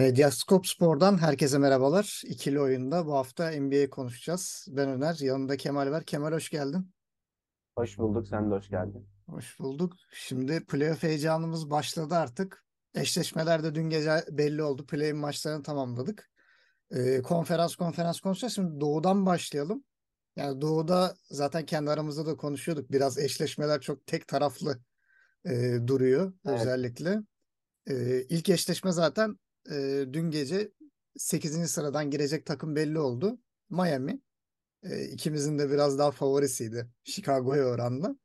Medyaskop Spor'dan herkese merhabalar. İkili oyunda bu hafta NBA konuşacağız. Ben Öner, yanımda Kemal var. Kemal hoş geldin. Hoş bulduk. Sen de hoş geldin. Hoş bulduk. Şimdi playoff heyecanımız başladı artık. Eşleşmeler de dün gece belli oldu. Play maçlarını tamamladık. Ee, konferans konferans konuşacağız. Şimdi Doğu'dan başlayalım. Yani Doğu'da zaten kendi aramızda da konuşuyorduk. Biraz eşleşmeler çok tek taraflı e, duruyor Evet. özellikle. Ee, ilk eşleşme zaten e, dün gece 8. sıradan girecek takım belli oldu. Miami. E, ikimizin de biraz daha favorisiydi Chicago'ya oranla.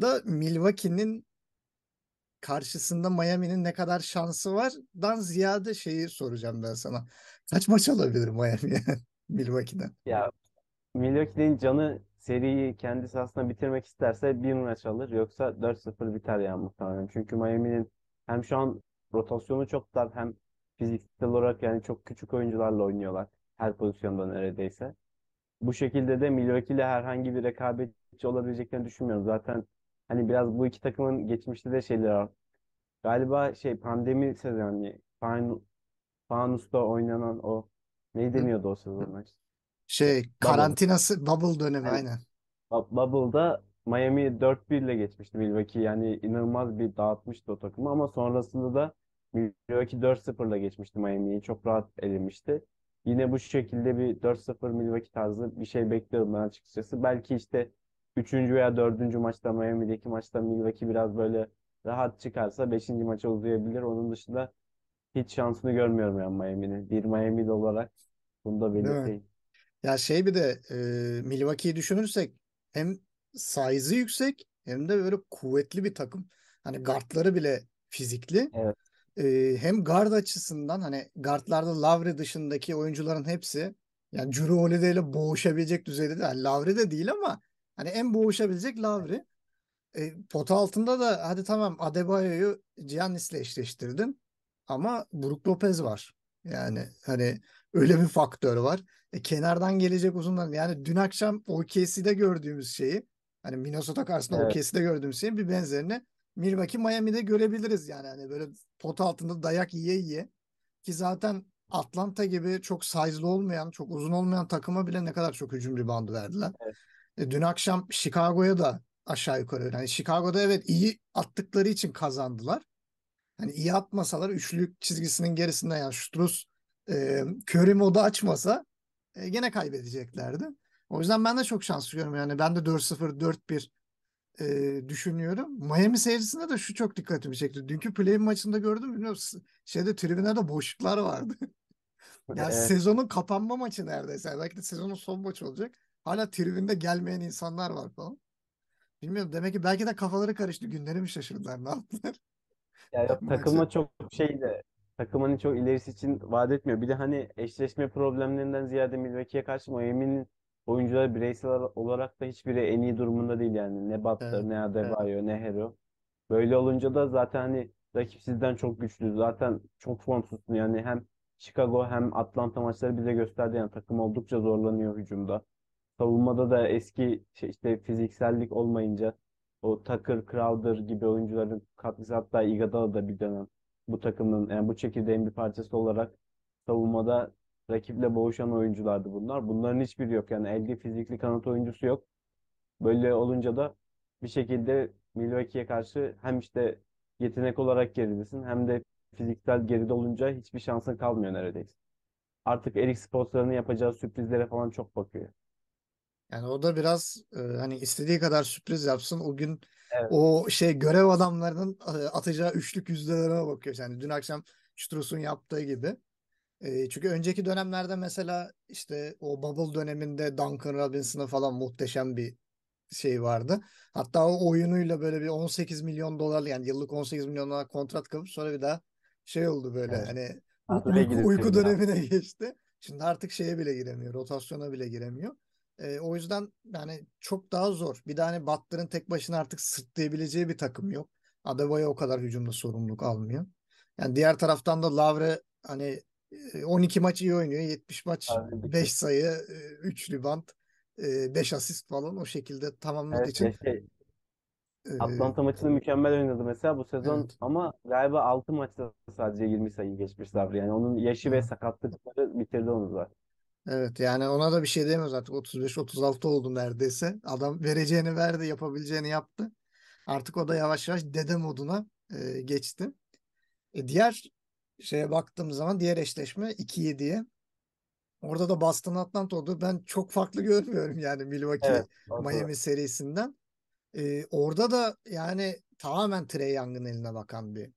Da Milwaukee'nin karşısında Miami'nin ne kadar şansı vardan ziyade şeyi soracağım ben sana. Kaç maç alabilir Miami Milwaukee'den? Ya Milwaukee'nin canı seriyi kendisi aslında bitirmek isterse bir maç alır. Yoksa 4-0 biter yani muhtemelen. Çünkü Miami'nin hem şu an rotasyonu çok dar hem fiziksel olarak yani çok küçük oyuncularla oynuyorlar. Her pozisyonda neredeyse. Bu şekilde de Milwaukee ile herhangi bir rekabetçi olabileceklerini düşünmüyorum. Zaten hani biraz bu iki takımın geçmişte de şeyler var. Galiba şey pandemi sezonu Fan- Fanus'ta oynanan o ne deniyordu o sezonlar? Şey Bubble. karantinası bubble dönemi Aynen. aynen. Bu- Bubble'da Miami 4-1 ile geçmişti Milwaukee. Yani inanılmaz bir dağıtmıştı o takımı ama sonrasında da Milwaukee 4-0 ile geçmişti Miami'yi. Çok rahat elemişti. Yine bu şekilde bir 4-0 Milwaukee tarzı bir şey bekliyorum ben açıkçası. Belki işte 3. veya 4. maçta Miami'deki maçta Milwaukee biraz böyle rahat çıkarsa 5. maça uzayabilir. Onun dışında hiç şansını görmüyorum yani Miami'nin. Bir Miami'li olarak bunu da belirteyim. Ya şey bir de e, Milwaukee'yi düşünürsek hem size'ı yüksek hem de böyle kuvvetli bir takım. Hani guardları bile fizikli. Evet. E, hem guard açısından hani guardlarda Lowry dışındaki oyuncuların hepsi yani Jrue Holiday ile boğuşabilecek düzeyde değil. Yani Lowry de değil ama hani en boğuşabilecek Lowry. E, pota altında da hadi tamam Adebayo'yu Giannis'le eşleştirdin ama Brook Lopez var. Yani hani öyle bir faktör var. E, kenardan gelecek uzunlar. Yani dün akşam OKC'de gördüğümüz şeyi hani Minnesota karşısında Evet. OKC'de gördüğümüz şeyin bir benzerini Milwaukee Miami'de görebiliriz yani. Hani böyle pot altında dayak yiye yiye ki zaten Atlanta gibi çok size'lı olmayan, çok uzun olmayan takıma bile ne kadar çok hücum ribandı verdiler. Evet. E, dün akşam Chicago'ya da aşağı yukarı öyle. Hani Chicago'da evet iyi attıkları için kazandılar. Hani iyi atmasalar üçlük çizgisinin gerisinde yani Strus e, Curry modu açmasa e, gene kaybedeceklerdi. O yüzden ben de çok şans görüyorum. Yani ben de 4-0, 4-1 e, düşünüyorum. Miami serisinde de şu çok dikkatimi çekti. Dünkü play maçında gördüm bilmiyorum. Şeyde tribünlerde boşluklar vardı. Yani Evet. sezonun kapanma maçı neredeyse. Yani belki de sezonun son maçı olacak. Hala tribünde gelmeyen insanlar var falan. Bilmiyorum demek ki belki de kafaları karıştı. Günleri mi şaşırdılar ne yaptılar Ya yok maçı? takılma çok şey de takımın çok ilerisi için vaat etmiyor. Bir de hani eşleşme problemlerinden ziyade Milwaukee'ye karşı Miami'nin oyuncuları bireysel olarak da hiçbiri en iyi durumunda değil yani. Ne Butler, Evet, ne evet. Adebayo, ne Hero. Böyle olunca da zaten hani rakip sizden çok güçlü. Zaten çok formsuzsun yani hem Chicago hem Atlanta maçları bize gösterdi yani takım oldukça zorlanıyor hücumda. Savunmada da eski şey işte fiziksellik olmayınca o Tucker, Crowder gibi oyuncuların katkısı hatta Iguodala da bir dönem bu takımın yani bu çekirdeğin bir parçası olarak savunmada rakiple boğuşan oyunculardı bunlar. Bunların hiçbiri yok. Yani elde fizikli kanat oyuncusu yok. Böyle olunca da bir şekilde Milwaukee'ye karşı hem işte yetenek olarak geridesin hem de fiziksel geride olunca hiçbir şansın kalmıyor neredeyse. Artık Eric Spoelstra'nın yapacağı sürprizlere falan çok bakıyor. Yani o da biraz e, hani istediği kadar sürpriz yapsın. O gün Evet. o şey görev adamlarının e, atacağı üçlük yüzdelerine bakıyor. Yani dün akşam Strus'un yaptığı gibi. E, çünkü önceki dönemlerde mesela işte o bubble döneminde Duncan Robinson'ın falan muhteşem bir şey vardı. Hatta o oyunuyla böyle bir 18 milyon dolar yani yıllık 18 milyon dolar kontrat kapıp sonra bir daha şey oldu böyle Evet. hani uyku, uyku dönemine geçti. Şimdi artık şeye bile giremiyor. Rotasyona bile giremiyor. E, o yüzden yani çok daha zor. Bir de hani Butler'ın tek başına artık sırtlayabileceği bir takım yok. Adebayo o kadar hücumda sorumluluk almıyor. Yani diğer taraftan da Lavre hani 12 maç iyi oynuyor. 70 maç Harbi 5 sayı, 3 rebound, 5 asist falan o şekilde tamamladığı Evet için şey Atlanta maçını mükemmel oynadı mesela bu sezon evet. ama galiba 6 maçta sadece 20 sayı geçmiş Sabri. Yani onun yaşı ve sakatlıkları bitirdi onu zaten. Evet yani ona da bir şey diyemiyoruz artık 35-36 oldu neredeyse. Adam vereceğini verdi, yapabileceğini yaptı. Artık o da yavaş yavaş dede moduna e, geçti. E, diğer şeye baktığım zaman diğer eşleşme 2-7'ye. Orada da Boston Atlanta oldu. Ben çok farklı görmüyorum yani Milwaukee Evet. Miami serisinden. E, orada da yani tamamen Trae Young'ın eline bakan bir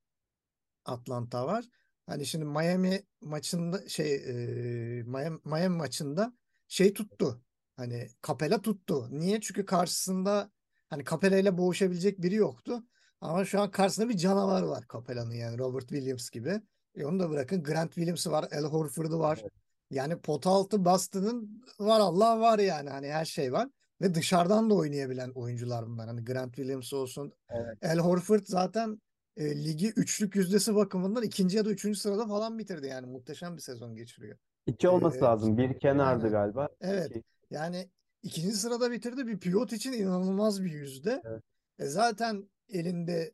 Atlanta var. Hani şimdi Miami maçında şey e, Miami, Miami maçında şey tuttu. Hani Capela tuttu. Niye? Çünkü karşısında hani Capela ile boğuşabilecek biri yoktu. Ama şu an karşısında bir canavar var Capela'nın yani Robert Williams gibi. E onu da bırakın. Grant Williams'ı var. Al Horford'u var. Evet. Yani pota altı Boston'ın var Allah var yani. Hani her şey var. Ve dışarıdan da oynayabilen oyuncular bunlar. Hani Grant Williams olsun. Evet. Al Horford zaten e, ligi üçlük yüzdesi bakımından ikinci ya da üçüncü sırada falan bitirdi yani muhteşem bir sezon geçiriyor. İki olması Ee, lazım. Bir kenardı aynen. galiba. Evet İki. yani ikinci sırada bitirdi bir pivot için inanılmaz bir yüzde. Evet. E, zaten elinde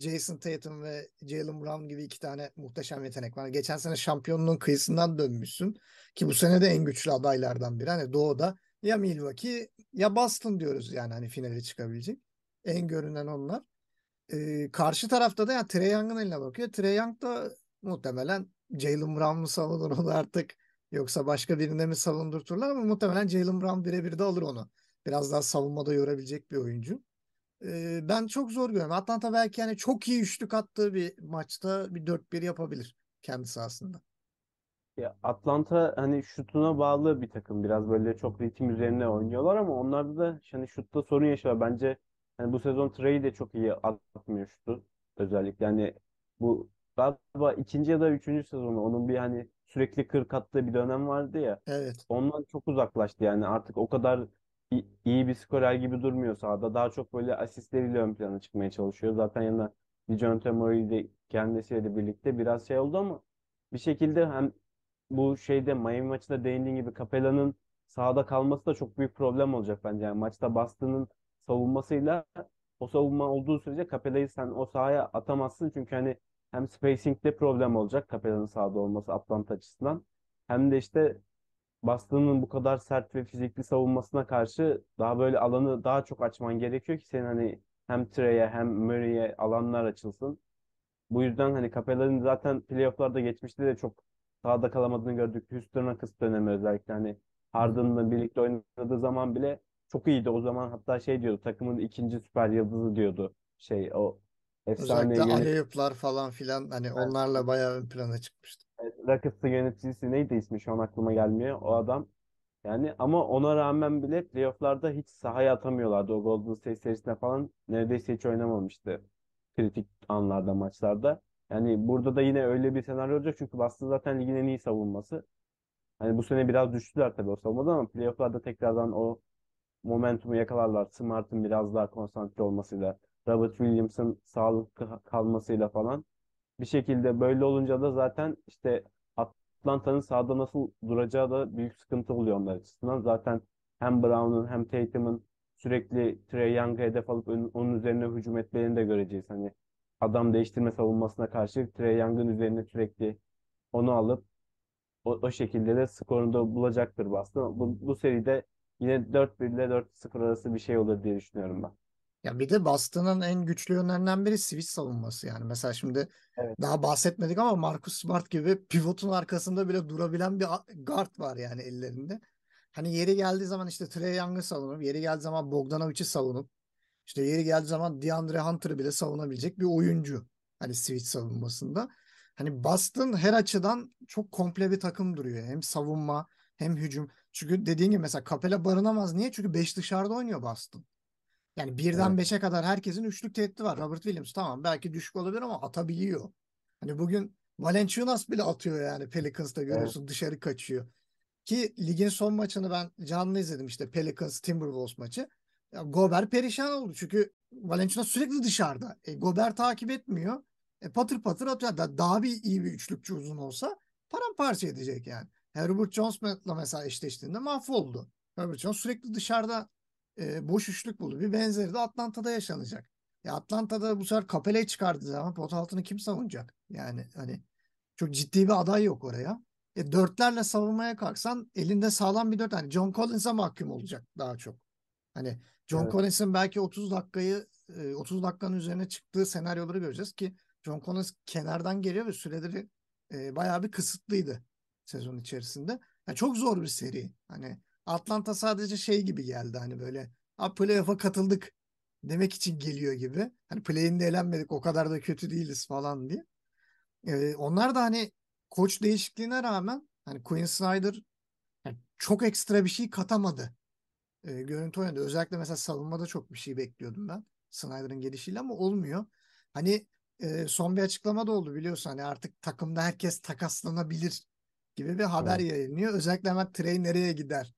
Jason Tatum ve Jalen Brown gibi iki tane muhteşem yetenek var. Geçen sene şampiyonluğun kıyısından dönmüşsün ki bu sene de en güçlü adaylardan biri. Hani doğuda ya Milwaukee ya Boston diyoruz yani hani finale çıkabilecek. En görünen onlar. Ee, karşı tarafta da yani Trae Young'ın eline bakıyor. Trae Young da muhtemelen Jalen Brown mu savunur onu artık yoksa başka birine mi savundurturlar ama muhtemelen Jalen Brown birebir de alır onu. Biraz daha savunmada yorabilecek bir oyuncu. Ben çok zor görüyorum. Atlanta belki yani çok iyi üçlük attığı bir maçta bir 4-1 yapabilir kendi sahasında. Ya Atlanta hani şutuna bağlı bir takım. Biraz böyle çok ritim üzerine oynuyorlar ama onlarda da hani şutta sorun yaşıyor. Bence hani bu sezon Trey de çok iyi atmıyor şutu. Özellikle hani bu galiba ikinci ya da üçüncü sezonu onun bir hani sürekli 40 attığı bir dönem vardı ya. Evet. Ondan çok uzaklaştı yani artık o kadar i- iyi bir skorer gibi durmuyor sahada. Daha çok böyle asistleriyle ön plana çıkmaya çalışıyor. Zaten yanına DeJounte Murray de kendisiyle birlikte biraz şey oldu ama bir şekilde hem bu şeyde Miami maçında değindiğin gibi Capella'nın sahada kalması da çok büyük problem olacak bence. Yani maçta Boston'ın savunmasıyla o savunma olduğu sürece Capella'yı sen o sahaya atamazsın. Çünkü hani hem spacing'de problem olacak Capella'nın sahada olması Atlanta açısından. Hem de işte Boston'ın bu kadar sert ve fizikli savunmasına karşı daha böyle alanı daha çok açman gerekiyor ki senin hani hem Trey'e hem Murray'e alanlar açılsın. Bu yüzden hani Capella'nın zaten playoff'larda geçmişte de çok sahada kalamadığını gördük. Houston Rockets dönemi özellikle hani Harden'la birlikte oynadığı zaman bile çok iyiydi. O zaman hatta şey diyordu takımın ikinci süper yıldızı diyordu. Şey o efsane Özellikle yönet alley-oop'lar falan filan hani onlarla bayağı ön plana çıkmıştı. Rockets'ın yöneticisi neydi ismi şu an aklıma gelmiyor. O adam yani ama ona rağmen bile playoff'larda hiç sahaya atamıyorlardı. O Golden State serisinde falan neredeyse hiç oynamamıştı. Kritik anlarda, maçlarda. Yani burada da yine öyle bir senaryo olacak. Çünkü Boston zaten ligin en iyi savunması. Hani bu sene biraz düştüler tabii o savunmada ama playoff'larda tekrardan o momentumu yakalarlar. Smart'ın biraz daha konsantre olmasıyla, Robert Williams'ın sağlıklı kalmasıyla falan. Bir şekilde böyle olunca da zaten işte Atlanta'nın sahada nasıl duracağı da büyük sıkıntı oluyor onlar açısından. Zaten hem Brown'un hem Tatum'un sürekli Trae Young'a hedef alıp onun üzerine hücum etmelerini de göreceğiz. Hani adam değiştirme savunmasına karşı Trae Young'ın üzerine sürekli onu alıp o, o şekilde de skorunu da bulacaktır Boston. Bu, bu seride yine 4-1 ile 4-0 arası bir şey olur diye düşünüyorum ben. Ya bir de Boston'ın en güçlü yönlerinden biri switch savunması yani. Mesela şimdi Evet. daha bahsetmedik ama Marcus Smart gibi pivotun arkasında bile durabilen bir guard var yani ellerinde. Hani yeri geldiği zaman işte Trae Young'ı savunup, yeri geldiği zaman Bogdanovic'i savunup, işte yeri geldiği zaman DeAndre Hunter'ı bile savunabilecek bir oyuncu. Hani switch savunmasında. Hani Boston her açıdan çok komple bir takım duruyor. Hem savunma hem hücum. Çünkü dediğin gibi mesela Capela barınamaz. Niye? Çünkü 5 dışarıda oynuyor Boston. Yani birden Evet. 5'e kadar herkesin üçlük tehdidi var. Robert Williams tamam belki düşük olabilir ama atabiliyor. Hani bugün Valanciunas bile atıyor yani Pelicans'ta görüyorsun dışarı kaçıyor. Ki ligin son maçını ben canlı izledim işte Pelicans Timberwolves maçı. Ya Gobert perişan oldu çünkü Valanciunas sürekli dışarıda. E, Gobert takip etmiyor. E, patır patır atıyor. Da- Daha bir iyi bir üçlükçü uzun olsa paramparça edecek yani. Herbert Jones'la mesela eşleştiğinde mahvoldu. Herbert Jones sürekli dışarıda e, boş üçlük buldu. Bir benzeri de Atlanta'da yaşanacak. Ya Atlanta'da bu sefer Capella'yı çıkardığı zaman pot altını kim savunacak? Yani hani çok ciddi bir aday yok oraya. E, dörtlerle savunmaya kalksan elinde sağlam bir dört. Hani John Collins'a mahkum olacak daha çok. Hani John Evet. Collins'in belki 30 dakikayı e, 30 dakikanın üzerine çıktığı senaryoları göreceğiz ki John Collins kenardan geliyor ve süreleri e, bayağı bir kısıtlıydı sezon içerisinde. Yani çok zor bir seri. Hani Atlanta sadece şey gibi geldi hani böyle "Aa, playoff'a katıldık demek için geliyor gibi. Hani play'inde elenmedik o kadar da kötü değiliz falan diye. E, onlar da hani koç değişikliğine rağmen hani Quinn Snyder yani çok ekstra bir şey katamadı e, görüntü oynadı. Özellikle mesela savunmada çok bir şey bekliyordum ben. Snyder'ın gelişiyle ama olmuyor. Hani e, son bir açıklama da oldu biliyorsun hani artık takımda herkes takaslanabilir gibi bir haber Evet. yayınlıyor. Özellikle hemen Trey nereye gider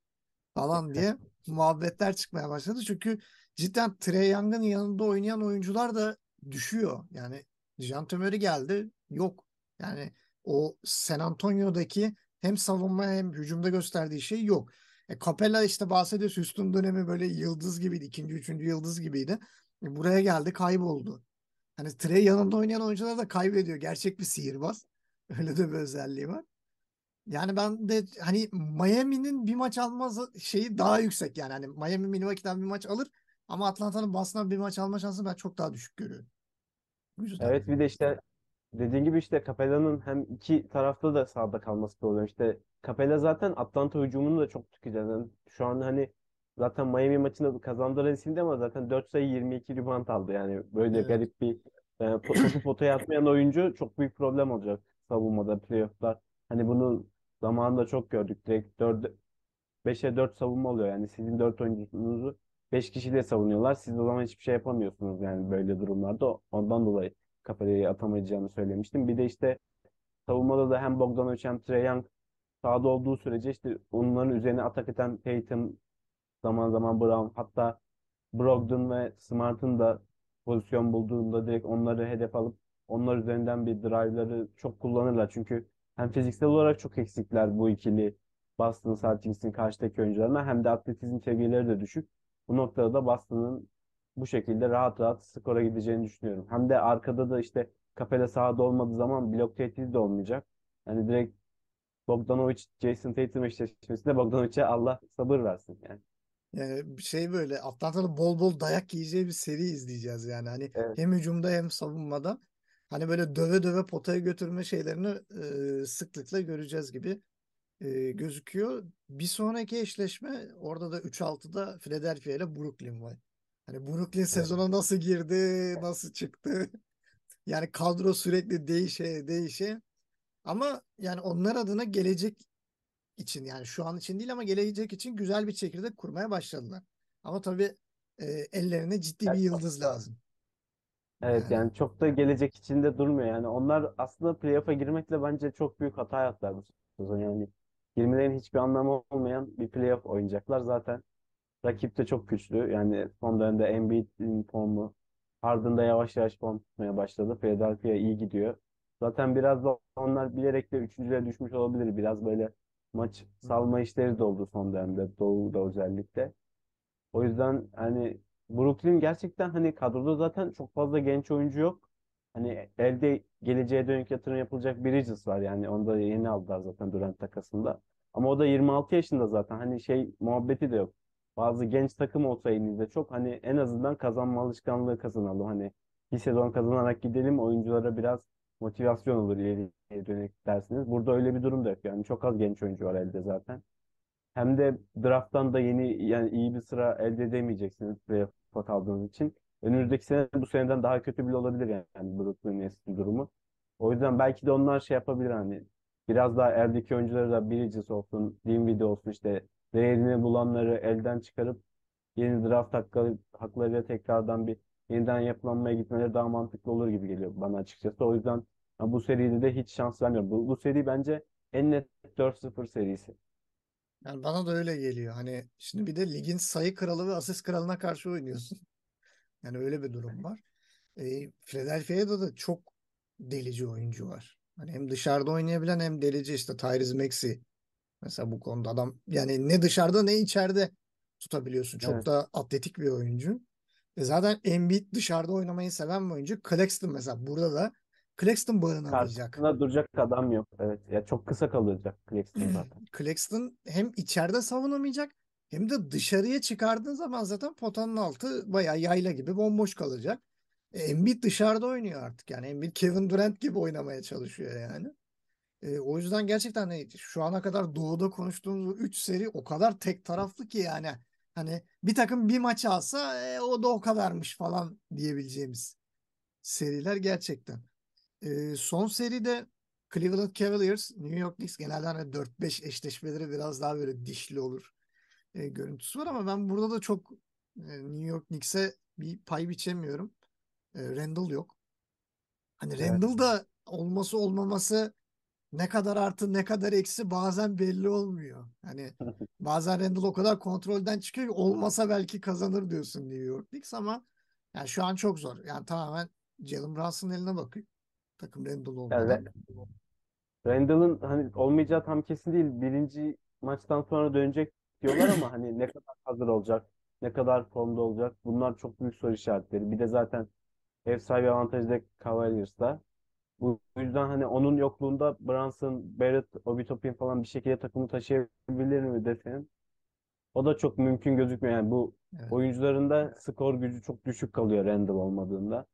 falan diye muhabbetler çıkmaya başladı. Çünkü cidden Trey Young'ın yanında oynayan oyuncular da düşüyor. Yani Dejounte Murray geldi yok. Yani o San Antonio'daki hem savunma hem hücumda gösterdiği şey yok. E, Capella işte bahsediyoruz. Houston dönemi böyle yıldız gibiydi. ikinci, üçüncü yıldız gibiydi. E, buraya geldi kayboldu. Hani Trey yanında oynayan oyuncular da kaybediyor. Gerçek bir sihirbaz. Öyle de bir özelliği var. Yani ben de hani Miami'nin bir maç alması şeyi daha yüksek yani. Hani Miami Milwaukee'den bir maç alır ama Atlanta'nın Boston'dan bir maç alma şansı ben çok daha düşük görüyorum. Bu yüzden. Evet bir de işte dediğin gibi işte Capella'nın hem iki tarafta da sahada kalması problem. İşte Capella zaten Atlanta hücumunu da çok tüketiyor. Yani şu an hani zaten Miami maçında kazandıran isimdi ama zaten 4 sayı 22 rebound aldı. Yani böyle Evet. garip bir e, po- topu potaya atmayan oyuncu çok büyük problem olacak savunmada playoff'lar. Hani bunu zamanında çok gördük. Direkt 4 5'e 4 savunma oluyor. Yani sizin 4 oyuncunuzu 5 kişiyle savunuyorlar. Siz o zaman hiçbir şey yapamıyorsunuz yani böyle durumlarda. Ondan dolayı Capella'yı atamayacağını söylemiştim. Bir de işte savunmada da hem Bogdanovic hem Trae Young sahada olduğu sürece işte onların üzerine atak eden Tatum, zaman zaman Brown hatta Brogdon ve Smart'ın da pozisyon bulduğunda direkt onları hedef alıp onlar üzerinden bir drive'ları çok kullanırlar. Çünkü hem fiziksel olarak çok eksikler bu ikili Boston Celtics'in karşıdaki oyuncularına hem de atletizm seviyeleri de düşük. Bu noktada da Boston'ın bu şekilde rahat rahat skora gideceğini düşünüyorum. Hem de arkada da işte Capella sahada olmadığı zaman blok tehdidi de olmayacak. Yani direkt Bogdanovic, Jason Tatum eşleşmesinde Bogdanovic'e Allah sabır versin yani. Yani şey böyle Atlanta'da bol bol dayak yiyeceği bir seri izleyeceğiz yani. Hani Evet. hem hücumda hem savunmada. Hani böyle döve döve potaya götürme şeylerini e, sıklıkla göreceğiz gibi e, gözüküyor. Bir sonraki eşleşme orada da 3-6'da Philadelphia ile Brooklyn var. Hani Brooklyn sezona nasıl girdi, nasıl çıktı? Yani kadro sürekli değişe değişe. Ama yani onlar adına gelecek için yani şu an için değil ama gelecek için güzel bir çekirdek kurmaya başladılar. Ama tabii e, ellerine ciddi bir yıldız lazım. Evet Yani çok da gelecek içinde durmuyor. Yani onlar aslında playoff'a girmekle bence çok büyük hata yaptılar bu sezon. Yani girmelerinin hiçbir anlamı olmayan bir playoff oynayacaklar. Zaten rakip de çok güçlü. Yani son dönemde Embiid'in formu Harden da yavaş yavaş form tutmaya başladı. Philadelphia iyi gidiyor. Zaten biraz da onlar bilerek de üçüncüye düşmüş olabilir. Biraz böyle maç salma işleri de oldu son dönemde. Doğu'da özellikle. O yüzden hani Brooklyn gerçekten hani kadroda zaten çok fazla genç oyuncu yok. Hani elde geleceğe dönük yatırım yapılacak Bridges var yani onu da yeni aldılar zaten Durant takasında. Ama o da 26 yaşında zaten hani şey muhabbeti de yok. Bazı genç takım olsa elinizde çok hani en azından kazanma alışkanlığı kazanalım. Hani bir sezon kazanarak gidelim oyunculara biraz motivasyon olur ileriye dönük dersiniz. Burada öyle bir durum da yok yani çok az genç oyuncu var elde zaten. Hem de draft'tan da yeni yani iyi bir sıra elde edemeyeceksiniz playoff'a kaldığınız için. Önümüzdeki sene bu seneden daha kötü bile olabilir yani, yani Brooklyn Nets'in durumu. O yüzden belki de onlar şey yapabilir hani biraz daha eldeki oyuncuları da Bridges olsun, Dinwiddie olsun işte değerini bulanları elden çıkarıp yeni draft hakları, haklarıyla tekrardan bir yeniden yapılanmaya gitmeleri daha mantıklı olur gibi geliyor bana açıkçası. O yüzden bu seride de hiç şans vermiyorum. Bu, bu seri bence en net 4-0 serisi. Yani bana da öyle geliyor. Hani şimdi bir de ligin sayı kralı ve asist kralına karşı oynuyorsun. Yani öyle bir durum var. E, Philadelphia'da da çok delici oyuncu var. Hani hem dışarıda oynayabilen hem delici işte Tyrese Maxey mesela bu konuda adam yani ne dışarıda ne içeride tutabiliyorsun. Çok Evet. da atletik bir oyuncu. E zaten Embiid dışarıda oynamayı seven bir oyuncu. Claxton mesela burada da Claxton barınamayacak. Karşısında duracak adam yok. Evet. Ya çok kısa kalacak Claxton zaten. Claxton hem içeride savunamayacak hem de dışarıya çıkardığın zaman zaten potanın altı bayağı yayla gibi bomboş kalacak. E, Embiid dışarıda oynuyor artık yani. Embiid Kevin Durant gibi oynamaya çalışıyor yani. E, o yüzden gerçekten hani şu ana kadar doğuda konuştuğumuz 3 seri o kadar tek taraflı ki yani. Hani bir takım bir maç alsa e, o da o kadarmış falan diyebileceğimiz seriler gerçekten. E, son seride Cleveland Cavaliers, New York Knicks genelde hani 4-5 eşleşmeleri biraz daha böyle dişli olur e, görüntüsü var ama ben burada da çok e, New York Knicks'e bir pay biçemiyorum. E, Randall yok. Hani Evet. Randall da olması olmaması ne kadar artı ne kadar eksi bazen belli olmuyor. Hani bazen Randall o kadar kontrolden çıkıyor ki olmasa belki kazanır diyorsun New York Knicks ama yani şu an çok zor. Yani tamamen Jalen Brunson'ın eline bakıyor. Takım Randall Yani olmadan. Ra- Randall'ın hani olmayacağı tam kesin değil. Birinci maçtan sonra dönecek diyorlar ama hani ne kadar hazır olacak, ne kadar formda olacak bunlar çok büyük soru işaretleri. Bir de zaten ev sahibi avantajı da Cavaliers'da. Bu yüzden hani onun yokluğunda Brunson, Barrett, Obi Toppin falan bir şekilde takımı taşıyabilir mi desen o da çok mümkün gözükmüyor. Yani bu Evet. oyuncuların da skor gücü çok düşük kalıyor Randall olmadığında.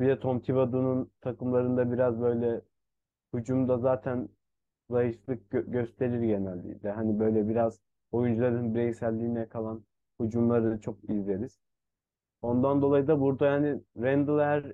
Bir de Tom Thibodeau'nun takımlarında biraz böyle hücumda zaten zayıflık gö- gösterir genelde. Hani böyle biraz oyuncuların bireyselliğine kalan hücumları çok izleriz. Ondan dolayı da burada yani Randall eğer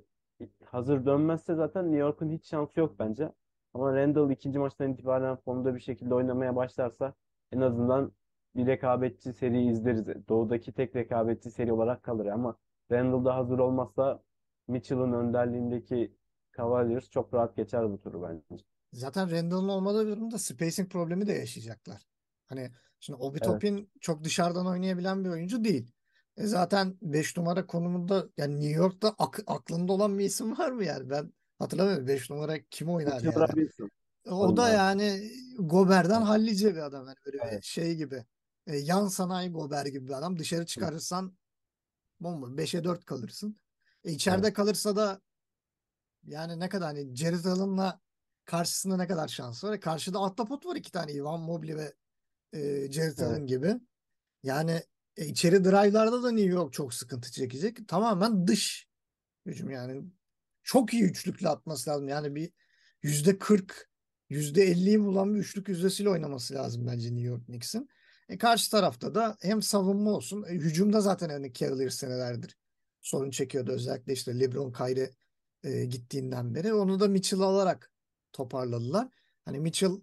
hazır dönmezse zaten New York'un hiç şansı yok bence. Ama Randall ikinci maçtan itibaren formda bir şekilde oynamaya başlarsa en azından bir rekabetçi seri izleriz. Doğudaki tek rekabetçi seri olarak kalır ama Randall da hazır olmazsa Mitchell'ın önderliğindeki Cavaliers çok rahat geçer bu turu bence. Zaten Randall'ın olmadığı durumda spacing problemi de yaşayacaklar. Hani şimdi Obi Evet. Toppin çok dışarıdan oynayabilen bir oyuncu değil. E zaten 5 numara konumunda yani New York'ta ak- aklında olan bir isim var mı yani? Ben hatırlamıyorum 5 numara kim oynar yani? Robinson O da yani Gober'den hallice bir adam. Yani böyle Evet. şey gibi. E, yan sanayi Gober gibi bir adam. Dışarı çıkarırsan bomba 5'e 4 kalırsın. E, içeride Evet. kalırsa da yani ne kadar hani Jared Allen'la karşısında ne kadar şans var. E, karşıda Atlapot var iki tane Ivan Mobley ve e, Jared Evet. Allen gibi. Yani e, içeri drive'larda da New York çok sıkıntı çekecek. Tamamen dış hücum yani. Çok iyi üçlükle atması lazım. Yani bir yüzde 40, yüzde 50'yi bulan bir üçlük yüzdesiyle oynaması lazım bence New York Knicks'in. E karşı tarafta da hem savunma olsun. E, hücumda zaten hani Cavaliers senelerdir sorun çekiyordu. Özellikle işte LeBron Kyrie e, gittiğinden beri. Onu da Mitchell alarak toparladılar. Hani Mitchell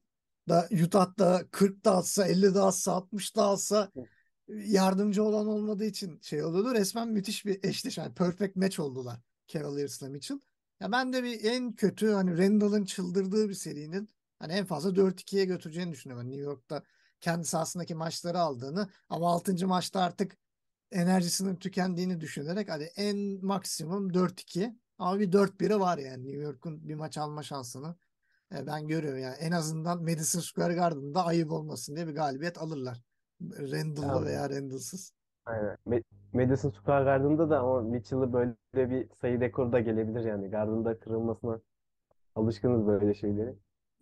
da Utah'da 40 da atsa, 50 de atsa, 60 da alsa yardımcı olan olmadığı için şey oluyordu. Resmen müthiş bir eşleşme. Yani perfect match oldular Cavaliers'la Mitchell. Ya ben de bir en kötü hani Randall'ın çıldırdığı bir serinin hani en fazla 4-2'ye götüreceğini düşünüyorum. Yani New York'ta kendi sahasındaki maçları aldığını ama 6. maçta artık enerjisinin tükendiğini düşünerek hadi en maksimum 4-2 ama bir 4-1'i var yani New York'un bir maç alma şansını e, ben görüyorum yani en azından Madison Square Garden'da ayıp olmasın diye bir galibiyet alırlar. Randall'lı Tamam. veya Randall'sız. Aynen. Ma- Madison Square Garden'da da ama Mitchell'ı böyle bir sayı rekoru da gelebilir yani. Garden'da kırılmasına alışkınız böyle şeyleri.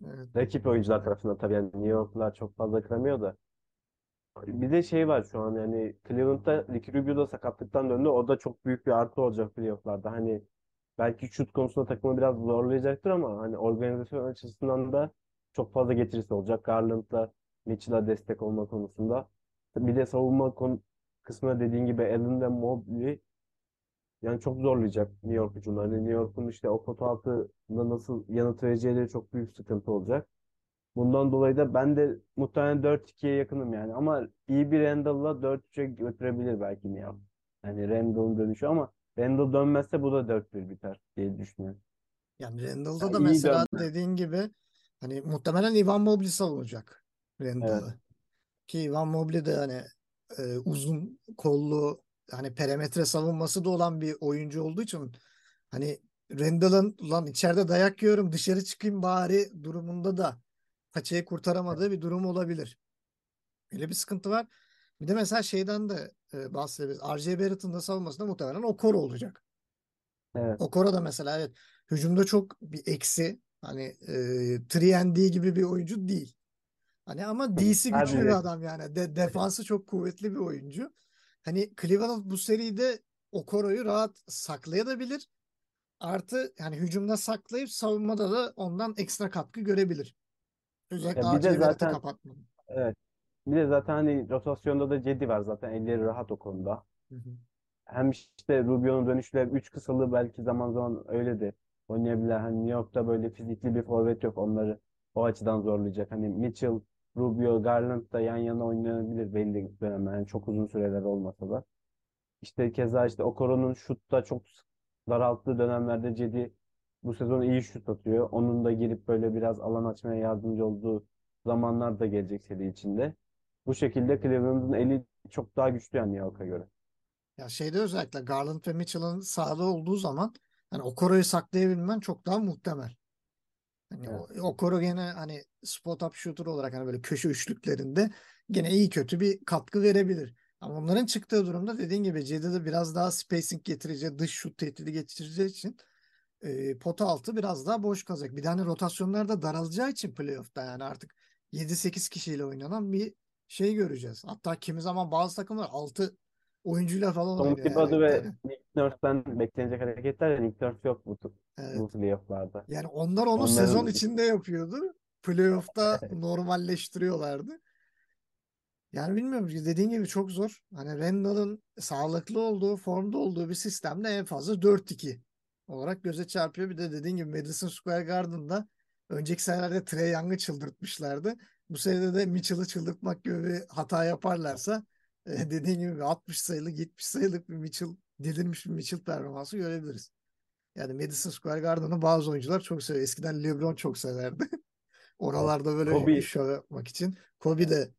Evet. Rakip oyuncular tarafından tabii yani New York'lar çok fazla kıramıyor da. Bir de şey var şu an yani Cleveland'da Ricky Rubio da sakatlıktan döndü. O da çok büyük bir artı olacak playoff'larda. Hani belki şut konusunda takımı biraz zorlayacaktır ama hani organizasyon açısından da çok fazla getirisi olacak. Garland'la Mitchell'a destek olma konusunda. Bir de savunma konu kısmına dediğin gibi Allen ve Mobley yani çok zorlayacak New York hücumlarını. New York'un işte o pota altında nasıl yanıt vereceğiyle çok büyük sıkıntı olacak. Bundan dolayı da ben de muhtemelen 4-2'ye yakınım yani. Ama iyi bir Randall'la 4-3'e götürebilir belki New York. Yani Randall'ın dönüşü ama Randall dönmezse bu da 4-1 biter diye düşünüyorum. Yani Randall'da Yani da mesela dönme. dediğin gibi hani muhtemelen Ivan Mobley savunacak Randall'ı. Evet. Ki Ivan Mobley de hani e, uzun kollu hani perimetre savunması da olan bir oyuncu olduğu için hani Randall'ın ulan içeride dayak yiyorum dışarı çıkayım bari durumunda da paçayı kurtaramadığı bir durum olabilir. Öyle bir sıkıntı var. Bir de mesela şeyden de e, bahsedebiliriz. R.J. Barrett'ın da savunmasında muhtemelen Okoro olacak. Evet. Okoro da mesela evet hücumda çok bir eksi. Hani e, 3 gibi bir oyuncu değil. Hani ama DC güçlü bir adam yani. De, defansı çok kuvvetli bir oyuncu. Hani Cleveland bu seride Okoro'yu rahat saklayabilir. Artı yani hücumda saklayıp savunmada da ondan ekstra katkı görebilir. Özellikle Ya bir de zaten kapatmalı. evet. Bir de zaten hani rotasyonda da Cedi var zaten. Elleri rahat o konuda. Hı hı. Hem işte Rubio'nun dönüşleri 3 kısalığı belki zaman zaman öyle de oynayabilir. Hani New York'ta böyle fizikli bir forvet yok. Onları o açıdan zorlayacak. Hani Mitchell, Rubio, Garland da yan yana oynanabilir belli dönemler. Yani çok uzun süreler olmasa da. İşte keza işte Okoro'nun şutta çok daralttığı dönemlerde Cedi bu sezon iyi şut atıyor. Onun da girip böyle biraz alan açmaya yardımcı olduğu zamanlar da gelecek seri içinde. Bu şekilde Cleveland'ın eli çok daha güçlü yani New York'a göre. Ya şeyde özellikle Garland ve Mitchell'ın sahada olduğu zaman hani Okoro'yu saklayabilmen çok daha muhtemel. Hani Evet. Okoro gene hani spot up shooter olarak hani böyle köşe üçlüklerinde gene iyi kötü bir katkı verebilir. Ama onların çıktığı durumda dediğin gibi Cedi'de biraz daha spacing getireceği, dış şut tehdidi getireceği için e, pota altı biraz daha boş kalacak. Bir tane rotasyonlar da daralacağı için playoff'ta yani artık 7-8 kişiyle oynanan bir şey göreceğiz. Hatta kimi zaman bazı takımlar 6 oyuncuyla falan Tom oynuyor yani Thibodeau ve. Nick Nurse'den beklenecek hareketler de Nick Nurse yok bu, Evet. bu playoff'larda. Yani onlar onu Onların sezon içinde yapıyordu. Playoff'ta normalleştiriyorlardı. Yani bilmiyorum dediğin gibi çok zor. Hani Randall'ın sağlıklı olduğu, formda olduğu bir sistemde en fazla 4-2 olarak göze çarpıyor. Bir de dediğin gibi Madison Square Garden'da önceki senelerde Trae Young'ı çıldırtmışlardı. Bu senede de Mitchell'ı çıldırtmak gibi bir hata yaparlarsa e, dediğin gibi bir 60 sayılık 70 sayılık bir Mitchell delirmiş bir Mitchell performansı görebiliriz. Yani Madison Square Garden'ı bazı oyuncular çok seviyor. Eskiden LeBron çok severdi. Oralarda böyle Kobe şov yapmak için. Kobe de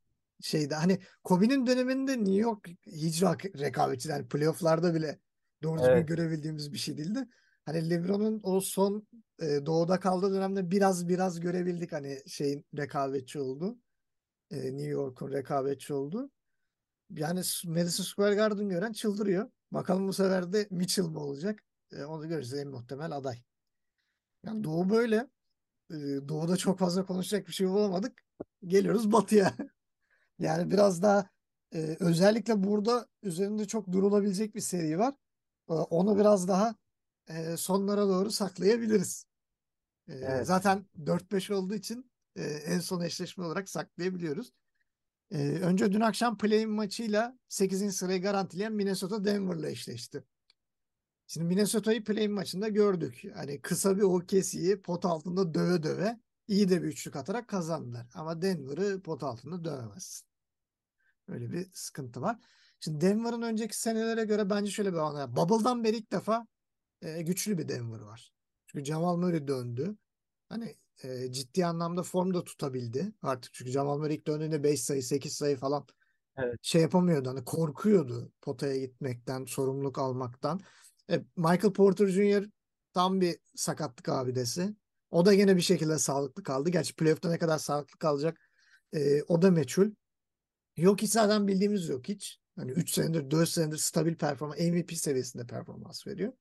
şeyde hani Kobe'nin döneminde New York hiç rekabetçi yani playofflarda bile doğru evet görebildiğimiz bir şey değildi. Hani LeBron'un o son e, doğuda kaldığı dönemde biraz biraz görebildik hani şeyin rekabetçi oldu. E, New York'un rekabetçi oldu. Yani Madison Square Garden gören çıldırıyor. Bakalım bu sefer de Mitchell mi olacak? E, onu göreceğiz en muhtemel aday. Yani Doğu böyle. E, Doğu'da çok fazla konuşacak bir şey bulamadık. Geliyoruz Batı'ya. Yani biraz daha e, özellikle burada üzerinde çok durulabilecek bir seri var. E, onu biraz daha e, sonlara doğru saklayabiliriz. E, evet zaten 4-5 olduğu için e, en son eşleşme olarak saklayabiliyoruz. E, önce dün akşam play-in maçıyla 8. sırayı garantileyen Minnesota Denver'la eşleşti. Şimdi Minnesota'yı play-in maçında gördük. Hani kısa bir OKC'yi pot altında döve döve iyi de bir üçlük atarak kazandılar. Ama Denver'ı pot altında dövemezsin. Öyle bir sıkıntı var. Şimdi Denver'ın önceki senelere göre bence şöyle bir anı. Bubble'dan beri ilk defa e, güçlü bir Denver var. Çünkü Jamal Murray döndü. Hani e, ciddi anlamda form da tutabildi artık. Çünkü Jamal Murray ilk döndüğünde 5 sayı 8 sayı falan evet şey yapamıyordu. Hani korkuyordu potaya gitmekten, sorumluluk almaktan. E, Michael Porter Jr. tam bir sakatlık abidesi. O da yine bir şekilde sağlıklı kaldı. Gerçi playoff'ta ne kadar sağlıklı kalacak e, o da meçhul. Yok hiç zaten bildiğimiz yok hiç. Hani 3 senedir 4 senedir stabil performans MVP seviyesinde performans veriyor.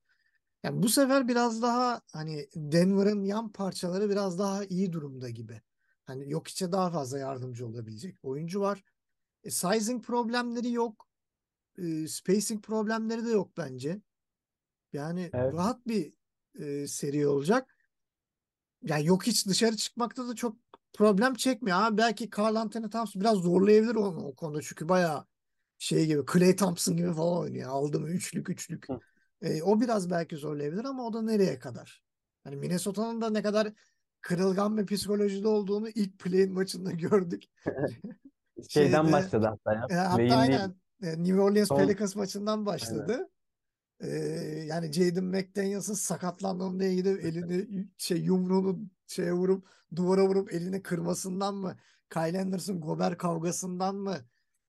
Yani bu sefer biraz daha hani Denver'ın yan parçaları biraz daha iyi durumda gibi. Hani yok içe daha fazla yardımcı olabilecek oyuncu var. E, sizing problemleri yok. E, spacing problemleri de yok bence. Yani evet rahat bir e, seri olacak. Yani yok hiç dışarı çıkmakta da çok problem çekmiyor. Ama belki Karl Anthony Towns biraz zorlayabilir onu o konuda. Çünkü bayağı şey gibi Klay Thompson gibi falan oynuyor. Aldı mı üçlük üçlük. Hı. E, o biraz belki zorlayabilir ama o da nereye kadar? Hani Minnesota'nın da ne kadar kırılgan bir psikolojide olduğunu ilk play maçında gördük. şeyden Şeyde başladı hatta ya e, hatta play'in değil aynen e, New Orleans son Pelicans maçından başladı. E, yani Jaden McDaniels'ın sakatlandığında gidip elini şey yumruğunu şeye vurup duvara vurup elini kırmasından mı? Kyle Anderson Gobert kavgasından mı?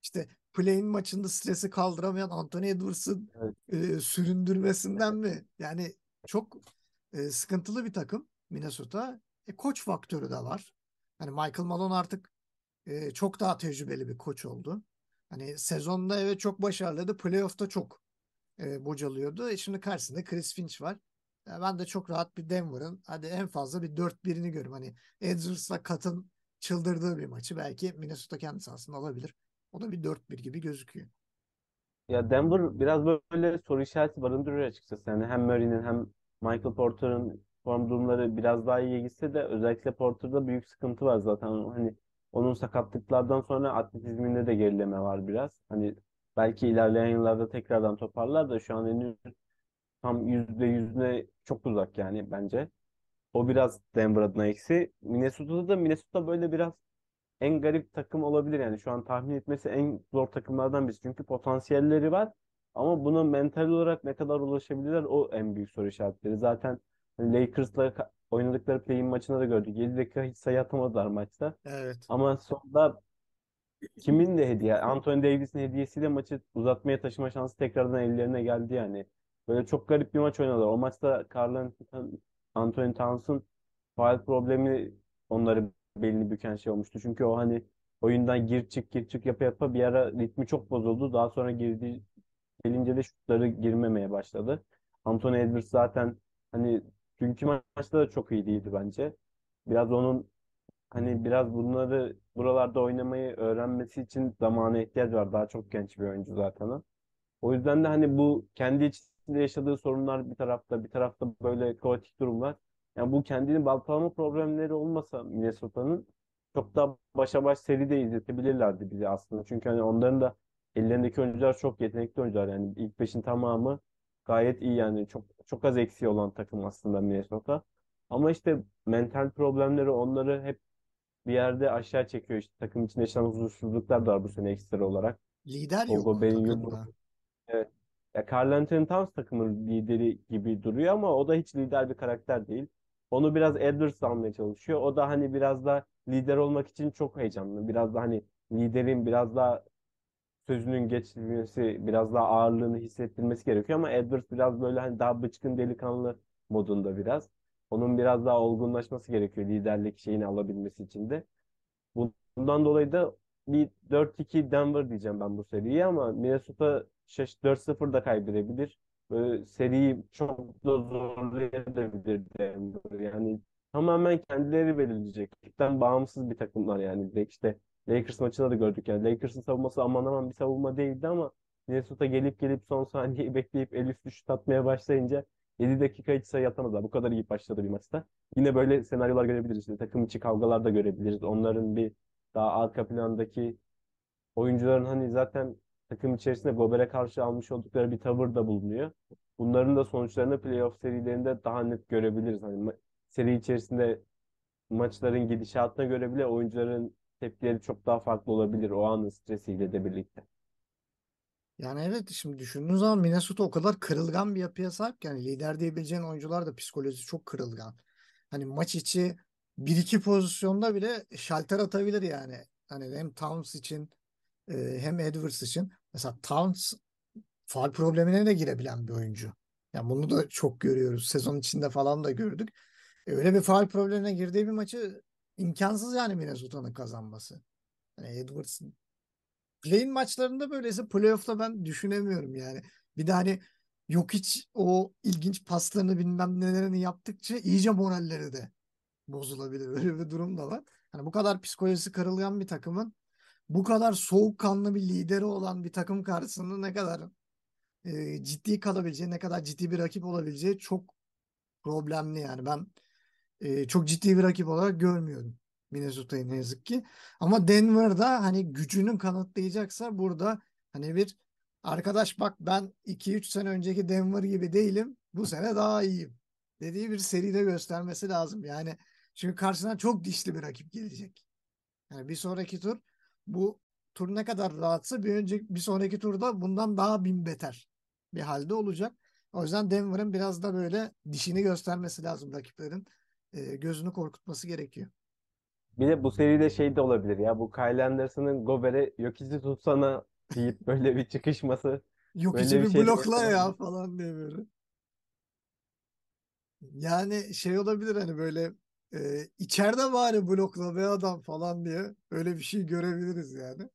İşte play-in maçında stresi kaldıramayan Anthony Edwards'ın Evet. e, süründürmesinden mi? Yani çok e, sıkıntılı bir takım Minnesota. E, koç faktörü de var. Hani Michael Malone artık e, çok daha tecrübeli bir koç oldu. Hani sezonda evet çok başarılıydı. Playoff'ta çok e, bocalıyordu. E şimdi karşısında Chris Finch var. Ya ben de çok rahat bir Denver'ın hadi en fazla bir 4-1'ini görüyorum. Hani Edwards'la Kat'ın çıldırdığı bir maçı belki Minnesota kendi sahasında alabilir. O da bir 4-1 gibi gözüküyor. Ya Denver biraz böyle soru işareti barındırıyor açıkçası. Yani hem Murray'nin hem Michael Porter'ın form durumları biraz daha iyi gitse de özellikle Porter'da büyük sıkıntı var zaten. Hani onun sakatlıklardan sonra atletizminde de gerileme var biraz. Hani belki ilerleyen yıllarda tekrardan toparlar da şu an henüz tam yüzde yüzüne çok uzak yani bence. O biraz Denver adına eksi. Minnesota'da da Minnesota böyle biraz en garip takım olabilir yani şu an tahmin etmesi en zor takımlardan birisi. Çünkü potansiyelleri var ama buna mental olarak ne kadar ulaşabilirler o en büyük soru işaretleri. Zaten hani Lakers'la oynadıkları play-in maçında da gördük. 7 dakika hiç sayı atamadılar maçta. Evet. Ama sonunda kimin de hediye? Anthony Davis'in hediyesiyle maçı uzatmaya taşıma şansı tekrardan ellerine geldi yani. Böyle çok garip bir maç oynadılar. O maçta Karl Anthony Towns'un faul problemi onları belini büken şey olmuştu. Çünkü o hani oyundan gir çık gir çık yapa yapa bir ara ritmi çok bozuldu. Daha sonra girdi gelince de şutları girmemeye başladı. Anthony Edwards zaten hani dünkü maçta da çok iyi değildi bence. Biraz onun hani biraz bunları buralarda oynamayı öğrenmesi için zamana ihtiyaç var. Daha çok genç bir oyuncu zaten. O yüzden de hani bu kendi içinde yaşadığı sorunlar bir tarafta, bir tarafta böyle kaotik durumlar. Yani bu kendini baltalama problemleri olmasa Minnesota'nın çok daha başa baş seri de izletebilirlerdi bizi aslında. Çünkü hani onların da ellerindeki oyuncular çok yetenekli oyuncular. Yani ilk beşin tamamı gayet iyi yani. Çok çok az eksiği olan takım aslında Minnesota. Ama işte mental problemleri onları hep bir yerde aşağı çekiyor. İşte takım içinde yaşanan huzursuzluklar da var bu sene ekstra olarak. Lider yok o Gobert'in takımda. Evet. Ya Karl Anthony Towns takımın lideri gibi duruyor ama o da hiç lider bir karakter değil. Onu biraz Edwards almaya çalışıyor. O da hani biraz da lider olmak için çok heyecanlı. Biraz da hani liderin biraz daha sözünün geçilmesi, biraz daha ağırlığını hissettirmesi gerekiyor ama Edwards biraz böyle hani daha bıçkın delikanlı modunda biraz. Onun biraz daha olgunlaşması gerekiyor liderlik şeyini alabilmesi için de. Bundan dolayı da bir 4-2 Denver diyeceğim ben bu seriye ama Minnesota şaş 4-0 da kaybedebilir. Böyle seriyi çok da zorlayabilir Denver. Yani tamamen kendileri belirleyecek. Ligden bağımsız bir takımlar yani. İşte Lakers maçında da gördük yani. Lakers'ın savunması aman aman bir savunma değildi ama Minnesota gelip gelip son saniyeyi bekleyip el üstü şut atmaya başlayınca 7 dakika hiç sayı atamadılar. Bu kadar iyi başladı bir maçta. Yine böyle senaryolar görebiliriz. İşte takım içi kavgalar da görebiliriz. Onların bir daha arka plandaki oyuncuların hani zaten takım içerisinde Gobert'e karşı almış oldukları bir tavır da bulunuyor. Bunların da sonuçlarını playoff serilerinde daha net görebiliriz. Hani seri içerisinde maçların gidişatına göre bile oyuncuların tepkileri çok daha farklı olabilir o anın stresiyle de birlikte. Yani evet şimdi düşündüğün zaman Minnesota o kadar kırılgan bir yapıya sahip ki yani lider diyebileceğin oyuncular da psikolojisi çok kırılgan. Hani maç içi bir iki pozisyonda bile şalter atabilir yani. Hani hem Towns için e, hem Edwards için. Mesela Towns faul problemine de girebilen bir oyuncu. Yani bunu da çok görüyoruz. Sezon içinde falan da gördük. E, öyle bir faul problemine girdiği bir maçı imkansız yani Minnesota'nın kazanması. Yani Edwards Play-in maçlarında böyleyse playoff'ta ben düşünemiyorum yani. Bir de hani yok hiç o ilginç paslarını bilmem nelerini yaptıkça iyice moralleri de bozulabilir. Öyle bir durum da var. Hani bu kadar psikolojisi kırılgan bir takımın bu kadar soğukkanlı bir lideri olan bir takım karşısında ne kadar e, ciddi kalabileceği, ne kadar ciddi bir rakip olabileceği çok problemli yani. Ben e, çok ciddi bir rakip olarak görmüyorum Minnesota'yı ne yazık ki. Ama Denver'da hani gücünü kanıtlayacaksa burada hani bir arkadaş bak ben 2-3 sene önceki Denver gibi değilim. Bu sene daha iyiyim dediği bir seride göstermesi lazım. Yani çünkü karşısına çok dişli bir rakip gelecek. Yani bir sonraki tur bu tur ne kadar rahatsa bir önceki bir sonraki turda bundan daha bin beter bir halde olacak. O yüzden Denver'ın biraz da böyle dişini göstermesi lazım rakiplerin. E, gözünü korkutması gerekiyor. Bir de bu seride şey de olabilir ya bu Kyle Anderson'ın Gobert'e yok izi tutsana deyip böyle bir çıkışması böyle bir bir şey blokla ya falan diye böyle. Yani şey olabilir hani böyle e, içeride bari blokla be adam falan diye öyle bir şey görebiliriz yani.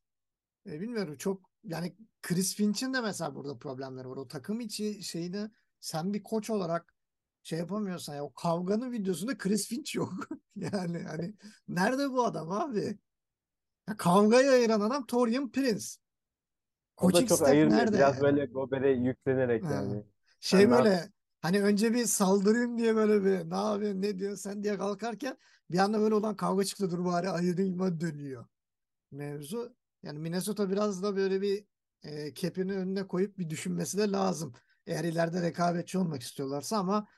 E, bilmiyorum çok yani Chris Finch'in de mesela burada problemleri var. O takım içi şeyde sen bir koç olarak şey yapamıyorsan ya o kavganın videosunda Chris Finch yok. Yani hani nerede bu adam abi? Ya kavgayı ayıran adam Torian Prince. O da çok ayırmıyor. nerede Biraz böyle Gober'e yüklenerek Ha. yani. Şey ne yap? böyle hani önce bir saldırayım diye böyle bir ne yapıyorsun ne diyorsun sen diye kalkarken bir anda böyle olan kavga çıktı dur bari ayırayım dönüyor mevzu. Yani Minnesota biraz da böyle bir e, kepini önüne koyup bir düşünmesi de lazım. Eğer ileride rekabetçi olmak istiyorlarsa ama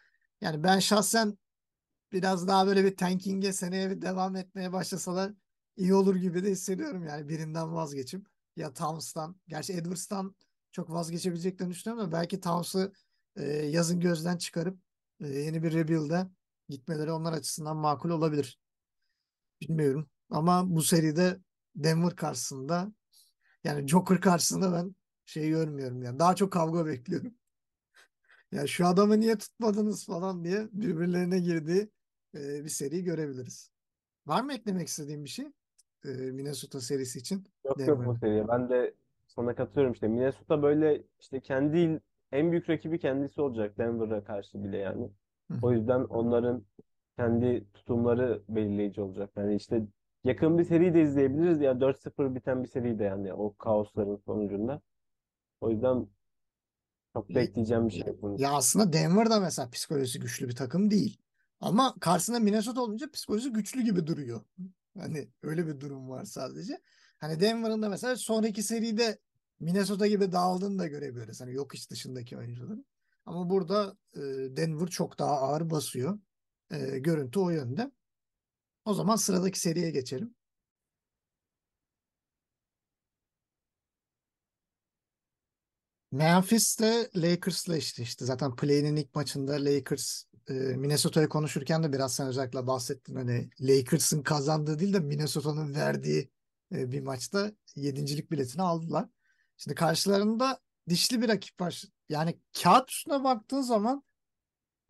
yani ben şahsen biraz daha böyle bir tanking'e seneye bir devam etmeye başlasalar iyi olur gibi de hissediyorum yani birinden vazgeçip ya Towns'tan gerçi Edwards'tan çok vazgeçebileceklerini düşünüyorum da belki Towns'ı e, yazın gözden çıkarıp e, yeni bir rebuild'e gitmeleri onlar açısından makul olabilir. Bilmiyorum. Ama bu seride Denver karşısında yani Joker karşısında ben şey görmüyorum yani. Daha çok kavga bekliyorum. Ya şu adamı niye tutmadınız falan diye birbirlerine girdiği e, bir seri görebiliriz. Var mı eklemek istediğin bir şey? E, Minnesota serisi için Yok yok bu seriye. Ben de sana katılıyorum işte. Minnesota böyle işte kendi en büyük rakibi kendisi olacak Denver'a karşı bile yani. O yüzden onların kendi tutumları belirleyici olacak. Yani işte yakın bir seri de izleyebiliriz ya 4-0 biten bir seri de yani o kaosların sonucunda. O yüzden çok bekleyeceğim bir şey yok bunun Ya aslında Denver da mesela psikolojisi güçlü bir takım değil. Ama karşısında Minnesota olunca psikolojisi güçlü gibi duruyor. Hani öyle bir durum var sadece. Hani Denver'ın da mesela sonraki seride Minnesota gibi dağıldığını da görebiliyoruz. Hani yok iş dışındaki oyuncuların. Ama burada e, Denver çok daha ağır basıyor. E, görüntü o yönde. O zaman sıradaki seriye geçelim. Memphis'te Lakers'la eşleşti. Zaten play'inin ilk maçında Lakers e, Minnesota'yı konuşurken de biraz sen özellikle bahsettin. Hani Lakers'ın kazandığı değil de Minnesota'nın verdiği e, bir maçta yedincilik biletini aldılar. Şimdi karşılarında dişli bir rakip var. Yani kağıt üstüne baktığın zaman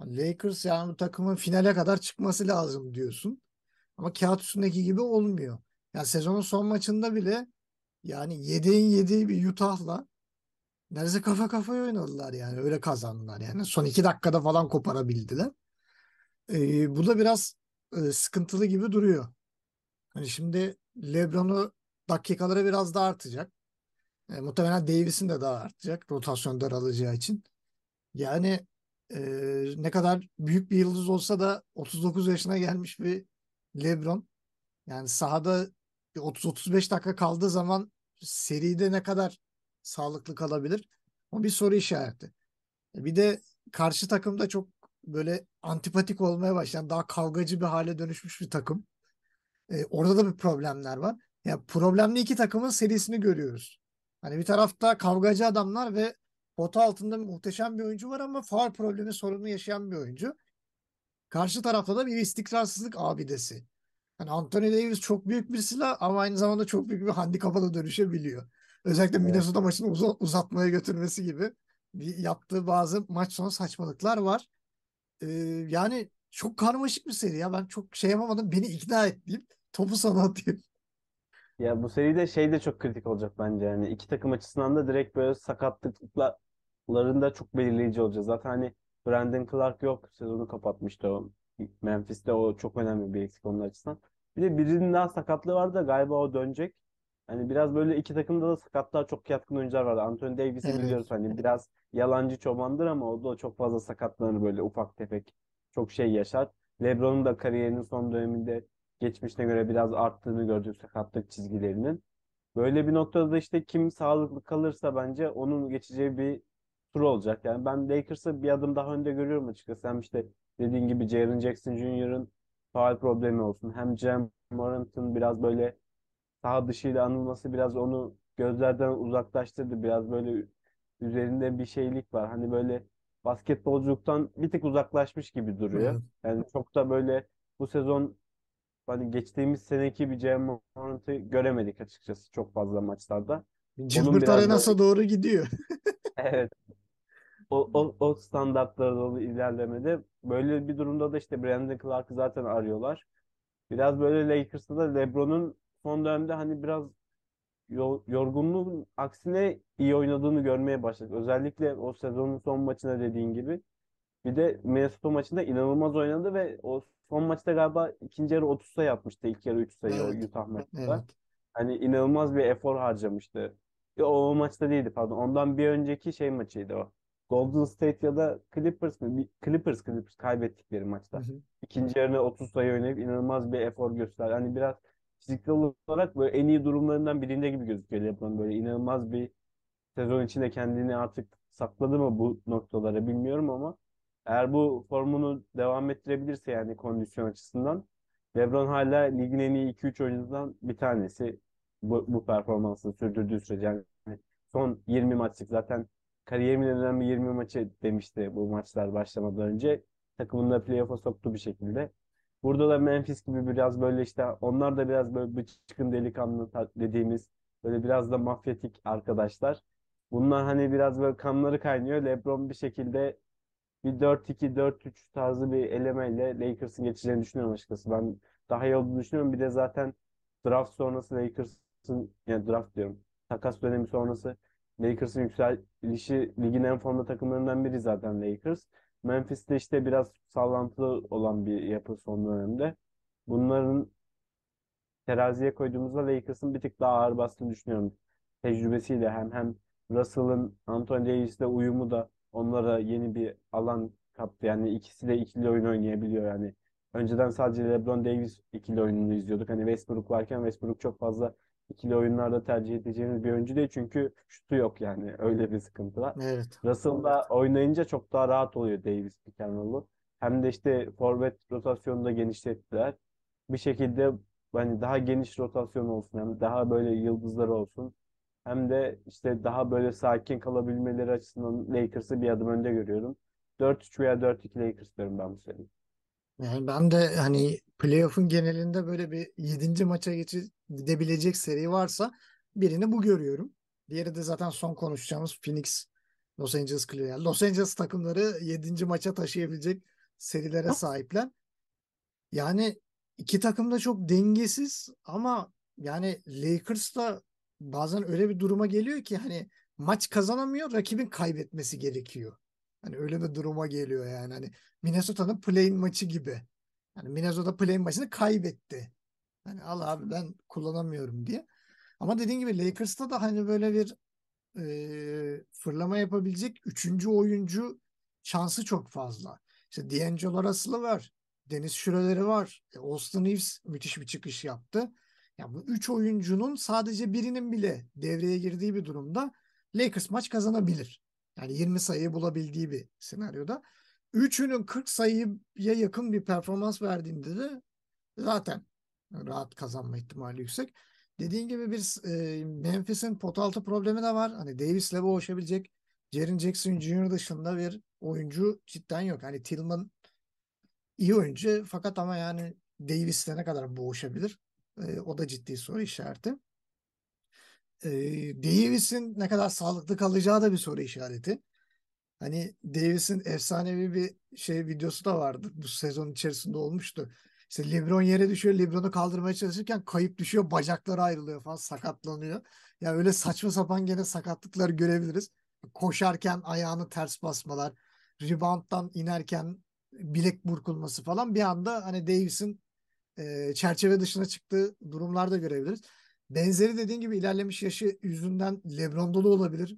Lakers yani bu takımın finale kadar çıkması lazım diyorsun. Ama kağıt üstündeki gibi olmuyor. Yani sezonun son maçında bile yani yedeğin yediği bir Utah'la Neredeyse kafa kafaya oynadılar yani. Öyle kazandılar yani. Son iki dakikada falan koparabildiler. Ee, bu da biraz e, sıkıntılı gibi duruyor. Hani şimdi LeBron'u dakikaları biraz daha artacak. E, muhtemelen Davis'in de daha artacak. Rotasyon daralacağı için. Yani e, ne kadar büyük bir yıldız olsa da 39 yaşına gelmiş bir LeBron. Yani sahada 30-35 dakika kaldığı zaman seride ne kadar sağlıklı kalabilir? O bir soru işareti. E, Bir de karşı takımda çok böyle antipatik olmaya başlayan daha kavgacı bir hale dönüşmüş bir takım. E, orada da bir problemler var. Ya problemli iki takımın serisini görüyoruz. Hani bir tarafta kavgacı adamlar ve pota altında muhteşem bir oyuncu var ama faul problemi sorunu yaşayan bir oyuncu. Karşı tarafta da bir istikrarsızlık abidesi. Hani Anthony Davis çok büyük bir silah ama aynı zamanda çok büyük bir handikapa da dönüşebiliyor. Özellikle Evet. Minnesota maçını uza- uzatmaya götürmesi gibi yaptığı bazı maç sonu saçmalıklar var. Ee, yani çok karmaşık bir seri ya. Ben çok şey yapamadım. Beni ikna et deyip topu sana atayım. Ya bu seride şey de çok kritik olacak bence yani iki takım açısından da direkt böyle sakatlıklarında çok belirleyici olacak. Zaten hani Brandon Clark yok sezonu kapatmıştı o Memphis'te o çok önemli bir eksik onlar açısından. Bir de birinin daha sakatlığı vardı da galiba o dönecek. Hani biraz böyle iki takımda da sakatlığa çok yatkın oyuncular vardı. Anthony Davis'i Evet. biliyoruz hani biraz yalancı çobandır ama o da çok fazla sakatlanır böyle ufak tefek çok şey yaşar. LeBron'un da kariyerinin son döneminde geçmişine göre biraz arttığını gördük sakatlık çizgilerinin. Böyle bir noktada da işte kim sağlıklı kalırsa bence onun geçeceği bir tur olacak. Yani ben Lakers'ı bir adım daha önde görüyorum açıkçası. Hem işte dediğin gibi Jaren Jackson Jr.'ın faul problemi olsun. Hem Cem Morant'ın biraz böyle saha dışıyla anılması biraz onu gözlerden uzaklaştırdı. Biraz böyle üzerinde bir şeylik var. Hani böyle basketbolculuktan bir tık uzaklaşmış gibi duruyor. Evet. Yani çok da böyle bu sezon hani geçtiğimiz seneki bir Jam Morant'ı göremedik açıkçası çok fazla maçlarda. Böyle Arenas'a doğru gidiyor. evet o, o, o standartlara doğru ilerlemede böyle bir durumda da işte Brandon Clark'ı zaten arıyorlar. Biraz böyle Lakers'ta da LeBron'un son dönemde hani biraz yo- yorgunluğun aksine iyi oynadığını görmeye başladık. Özellikle o sezonun son maçında dediğin gibi. Bir de Minnesota maçında inanılmaz oynadı ve o son maçta galiba ikinci yarı 30 sayı atmıştı. İlk yarı 3 sayı o Evet. Utah maçında. Evet. Hani inanılmaz bir efor harcamıştı. Yo, O, maçta değildi pardon. Ondan bir önceki şey maçıydı o. Golden State ya da Clippers? Bir- Clippers Clippers kaybettikleri Hı maçta. hı. İkinci yarıda 30 sayı oynayıp inanılmaz bir efor gösterdi. Hani biraz fiziksel olarak böyle en iyi durumlarından birinde gibi gözüküyor LeBron. Böyle inanılmaz bir sezon içinde kendini artık sakladı mı bu noktalara bilmiyorum ama eğer bu formunu devam ettirebilirse yani kondisyon açısından LeBron hala ligin en iyi 2-3 oyuncusundan bir tanesi bu, bu performansını sürdürdüğü sürece. Yani son 20 maçlık zaten kariyerimin en önemli 20 maçı demişti bu maçlar başlamadan önce. Takımını da playoff'a soktu bir şekilde. Burada da Memphis gibi biraz böyle işte onlar da biraz böyle bıçkın delikanlı dediğimiz böyle biraz da mafyatik arkadaşlar. Bunlar hani biraz böyle kanları kaynıyor. LeBron bir şekilde bir 4-2, 4-3 tarzı bir elemeyle Lakers'ın geçeceğini düşünüyorum açıkçası. Ben daha iyi olduğunu düşünüyorum. Bir de zaten draft sonrası Lakers'ın yani draft diyorum. Takas dönemi sonrası Lakers'ın yükselişi ligin en formda takımlarından biri zaten Lakers. Memphis'te işte biraz sallantılı olan bir yapı son dönemde. Bunların teraziye koyduğumuzda Lakers'ın bir tık daha ağır bastığını düşünüyorum. Tecrübesiyle hem hem Russell'ın Anthony Davis'le uyumu da onlara yeni bir alan kattı. Yani ikisi de ikili oyun oynayabiliyor yani. Önceden sadece LeBron Davis ikili oyununu izliyorduk. Hani Westbrook varken Westbrook çok fazla ikili oyunlarda tercih edeceğimiz bir oyuncu değil. Çünkü şutu yok yani. Öyle bir sıkıntı var. Evet. Russell'la oynayınca çok daha rahat oluyor Davis pick and. Hem de işte forvet rotasyonunu da genişlettiler. Bir şekilde hani daha geniş rotasyon olsun hem daha böyle yıldızları olsun. Hem de işte daha böyle sakin kalabilmeleri açısından Lakers'ı bir adım önde görüyorum. 4-3 veya 4-2 Lakers diyorum ben bu sene. Yani ben de hani playoff'un genelinde böyle bir 7. maça geçi gidebilecek seri varsa birini bu görüyorum. Diğeri de zaten son konuşacağımız Phoenix, Los Angeles Clippers. Los Angeles takımları 7. maça taşıyabilecek serilere sahipler. Yani iki takım da çok dengesiz ama yani Lakers da bazen öyle bir duruma geliyor ki hani maç kazanamıyor, rakibin kaybetmesi gerekiyor. Hani öyle bir duruma geliyor yani. Hani Minnesota'nın play-in maçı gibi. Yani Minnesota play-in maçını kaybetti. Hani al abi ben kullanamıyorum diye. Ama dediğin gibi Lakers'ta da hani böyle bir e, fırlama yapabilecek üçüncü oyuncu şansı çok fazla. İşte D'Angelo Russell'ı var. Deniz Şüreleri var. E, Austin Reeves müthiş bir çıkış yaptı. Ya bu üç oyuncunun sadece birinin bile devreye girdiği bir durumda Lakers maç kazanabilir. Yani 20 sayıyı bulabildiği bir senaryoda. Üçünün 40 sayıya yakın bir performans verdiğinde de zaten rahat kazanma ihtimali yüksek. Dediğin gibi bir e, Memphis'in pot altı problemi de var. Hani Davis'le boğuşabilecek Jaren Jackson Jr. dışında bir oyuncu cidden yok. Hani Tillman iyi oyuncu fakat ama yani Davis'le ne kadar boğuşabilir? E, o da ciddi soru işareti. E, Davis'in ne kadar sağlıklı kalacağı da bir soru işareti. Hani Davis'in efsanevi bir şey videosu da vardı. Bu sezon içerisinde olmuştu. İşte LeBron yere düşüyor. LeBron'u kaldırmaya çalışırken kayıp düşüyor. Bacakları ayrılıyor falan sakatlanıyor. Ya öyle saçma sapan gene sakatlıklar görebiliriz. Koşarken ayağını ters basmalar. Rebound'dan inerken bilek burkulması falan bir anda hani Davis'in e, çerçeve dışına çıktığı durumlarda görebiliriz. Benzeri dediğin gibi ilerlemiş yaşı yüzünden LeBron'da da olabilir.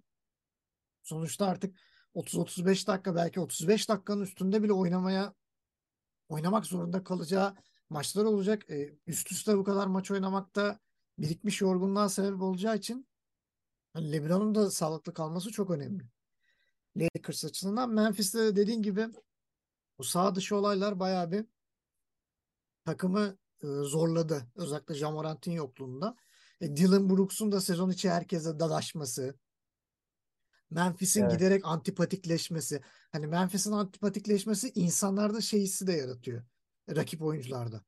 Sonuçta artık 30-35 dakika belki 35 dakikanın üstünde bile oynamaya oynamak zorunda kalacağı maçlar olacak. E, üst üste bu kadar maç oynamakta birikmiş yorgunluğa sebep olacağı için hani LeBron'un da sağlıklı kalması çok önemli. Lakers açısından Memphis'te de dediğin gibi bu sağ dışı olaylar bayağı bir takımı e, zorladı. Özellikle Ja Morant'in yokluğunda. E, Dylan Brooks'un da sezon içi herkese dalaşması, Memphis'in Evet. giderek antipatikleşmesi. Hani Memphis'in antipatikleşmesi insanlarda şey hissi de yaratıyor. Rakip oyuncularda.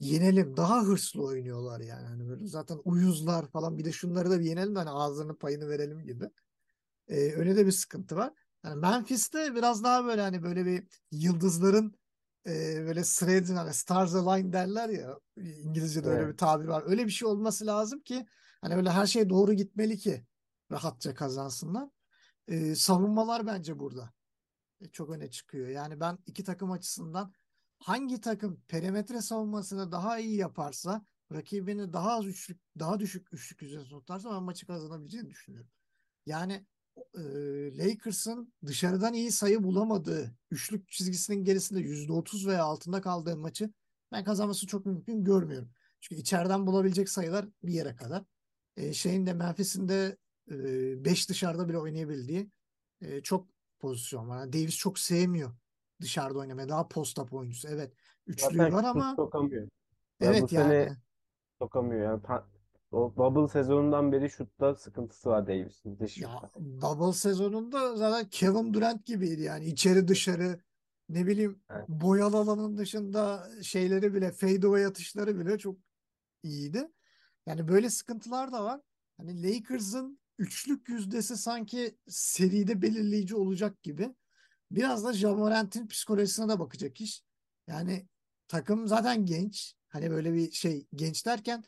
Yenelim. Daha hırslı oynuyorlar yani. Hani böyle zaten uyuzlar falan. Bir de şunları da bir yenelim de hani ağzının payını verelim gibi. Ee, öyle de bir sıkıntı var. Yani Memphis'te biraz daha böyle hani böyle bir yıldızların e, böyle sıraya hani stars align derler ya İngilizce'de öyle Evet. bir tabir var. Öyle bir şey olması lazım ki Hani öyle her şey doğru gitmeli ki rahatça kazansınlar. Ee, savunmalar bence burada e, çok öne çıkıyor. Yani ben iki takım açısından hangi takım perimetre savunmasını daha iyi yaparsa rakibini daha az üçlük daha düşük üçlük yüzdesi tutarsa ben maçı kazanabileceğini düşünüyorum. Yani e, Lakers'ın dışarıdan iyi sayı bulamadığı üçlük çizgisinin gerisinde %30 veya altında kaldığı maçı ben kazanması çok mümkün görmüyorum. Çünkü içeriden bulabilecek sayılar bir yere kadar. E, şeyin de Memphis'in de 5 dışarıda bile oynayabildiği e, çok pozisyon var. Yani Davis çok sevmiyor dışarıda oynamayı. Daha post-up oyuncusu. Evet. Üçlüğü Zaten var ama sokamıyor. Ya bu evet sene yani. sokamıyor. Yani o bubble sezonundan beri şutta sıkıntısı var Davis'in dış Ya şutta. bubble sezonunda zaten Kevin Durant gibiydi yani. içeri dışarı ne bileyim Evet. boyalı alanın dışında şeyleri bile fadeaway atışları bile çok iyiydi. Yani böyle sıkıntılar da var. Hani Lakers'ın üçlük yüzdesi sanki seride belirleyici olacak gibi. Biraz da Ja Morant'in psikolojisine de bakacak iş. Yani takım zaten genç. Hani böyle bir şey genç derken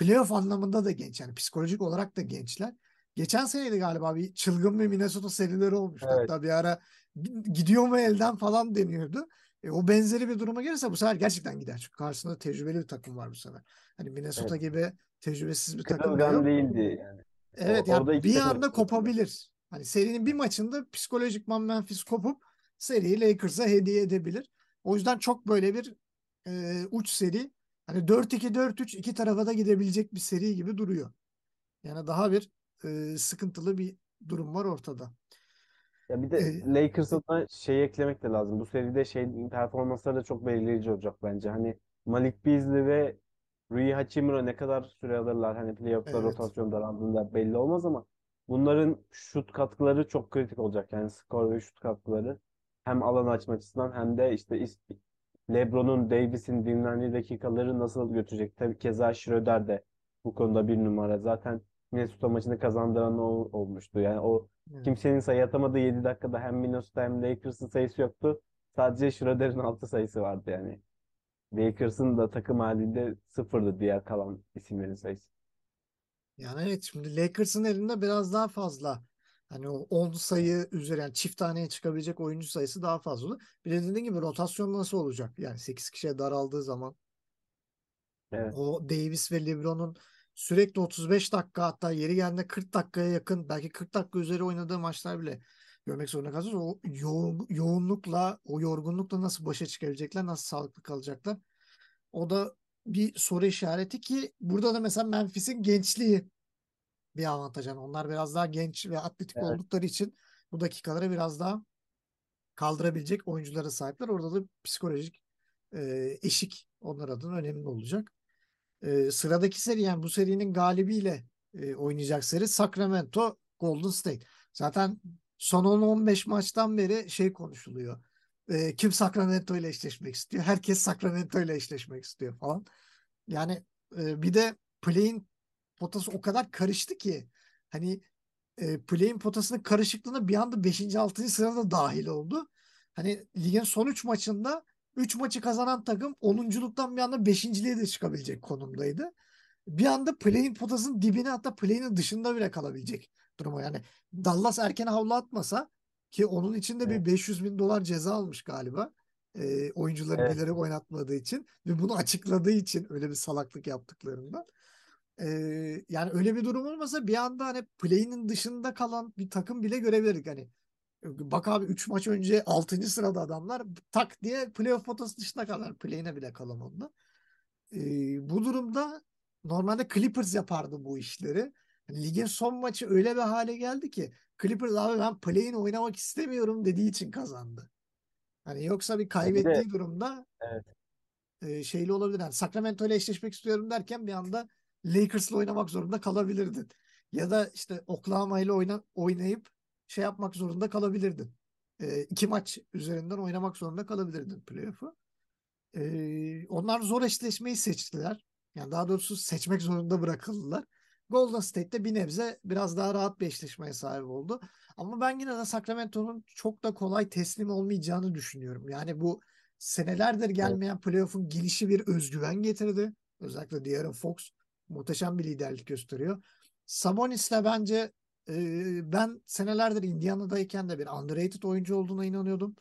playoff anlamında da genç. Yani psikolojik olarak da gençler. Geçen seneydi galiba bir çılgın bir Minnesota serileri olmuştu. Evet. Hatta bir ara gidiyor mu elden falan deniyordu. E, o benzeri bir duruma gelirse bu sefer gerçekten gider. Çünkü karşısında tecrübeli bir takım var bu sefer. Hani Minnesota Evet. gibi tecrübesiz bir takım Kırılgan yok. değildi yani. Evet O- ya orada iki bir takım anda arasında. kopabilir. Hani serinin bir maçında psikolojikman Memphis kopup seriyi Lakers'a hediye edebilir. O yüzden çok böyle bir e, uç seri. Hani 4-2 4-3 iki tarafa da gidebilecek bir seri gibi duruyor. Yani daha bir e, sıkıntılı bir durum var ortada. Ya bir de E, Lakers'a da şey eklemek de lazım. Bu seride şey performansları da çok belirleyici olacak bence. Hani Malik Beasley ve Rui Hachimura ne kadar süre alırlar hani playoff'ta Evet. rotasyon daraldığında belli olmaz ama bunların şut katkıları çok kritik olacak. Yani skor ve şut katkıları hem alan açma açısından hem de işte LeBron'un Davis'in dinlendiği dakikaları nasıl götürecek? Tabii keza Schroeder de bu konuda bir numara. Zaten Minnesota maçını kazandıran o olmuştu. Yani o evet. Kimsenin sayı atamadığı 7 dakikada hem Minnesota hem Lakers'ın sayısı yoktu. Sadece Schroeder'in 6 sayısı vardı yani. Lakers'ın da takım halinde sıfırdı diğer kalan isimlerin sayısı. Yani evet şimdi Lakers'ın elinde biraz daha fazla hani o 10 sayı üzeri yani çift taneye çıkabilecek oyuncu sayısı daha fazla olur. Bir de dediğin gibi rotasyon nasıl olacak? Yani 8 kişiye daraldığı zaman Evet. o Davis ve LeBron'un sürekli 35 dakika hatta yeri geldiğinde 40 dakikaya yakın belki 40 dakika üzeri oynadığı maçlar bile görmek zorunda kalacağız. O yoğun, yoğunlukla o yorgunlukla nasıl başa çıkabilecekler nasıl sağlıklı kalacaklar o da bir soru işareti ki burada da mesela Memphis'in gençliği bir avantaj. Yani onlar biraz daha genç ve atletik Evet. oldukları için bu dakikaları biraz daha kaldırabilecek oyunculara sahipler. Orada da psikolojik e, eşik onlar adına önemli olacak. E, sıradaki seri yani bu serinin galibiyle e, oynayacak seri Sacramento Golden State. Zaten son 10-15 maçtan beri şey konuşuluyor. E, kim Sacramento ile eşleşmek istiyor? Herkes Sacramento ile eşleşmek istiyor falan. Yani e, bir de play'in potası o kadar karıştı ki hani e, play'in potasının karışıklığına bir anda 5. 6. sırada dahil oldu. Hani ligin son 3 maçında 3 maçı kazanan takım 10'unculuktan bir anda 5.liğe de çıkabilecek konumdaydı. Bir anda play'in potasının dibine hatta play'in dışında bile kalabilecek duruma. Yani Dallas erken havlu atmasa ki onun için de bir Evet. 500 bin dolar ceza almış galiba. E, oyuncuları Evet. bilerek oynatmadığı için ve bunu açıkladığı için öyle bir salaklık yaptıklarından. Ee, yani öyle bir durum olmasa bir anda hani play'inin dışında kalan bir takım bile görebilirdik hani. Bak abi 3 maç önce 6. sırada adamlar tak diye playoff potası dışında kalır. Play'ine bile kalamadılar. Ee, bu durumda normalde Clippers yapardı bu işleri. Hani ligin son maçı öyle bir hale geldi ki Clippers abi ben play'in oynamak istemiyorum dediği için kazandı. Hani yoksa bir Ya bir de kaybettiği durumda evet. e, şeyli olabilir. Yani Sacramento ile eşleşmek istiyorum derken bir anda Lakers'la oynamak zorunda kalabilirdin. Ya da işte Oklahoma ile oyna, oynayıp şey yapmak zorunda kalabilirdin. E, iki maç üzerinden oynamak zorunda kalabilirdin playoff'u. E, onlar zor eşleşmeyi seçtiler. Yani daha doğrusu seçmek zorunda bırakıldılar. Golden State'de bir nebze biraz daha rahat bir eşleşmeye sahip oldu. Ama ben yine de Sacramento'nun çok da kolay teslim olmayacağını düşünüyorum. Yani bu senelerdir gelmeyen playoff'un gelişi bir özgüven getirdi. Özellikle De'Aaron Fox muhteşem bir liderlik gösteriyor. Sabonis de bence e, ben senelerdir Indiana'dayken de bir underrated oyuncu olduğuna inanıyordum.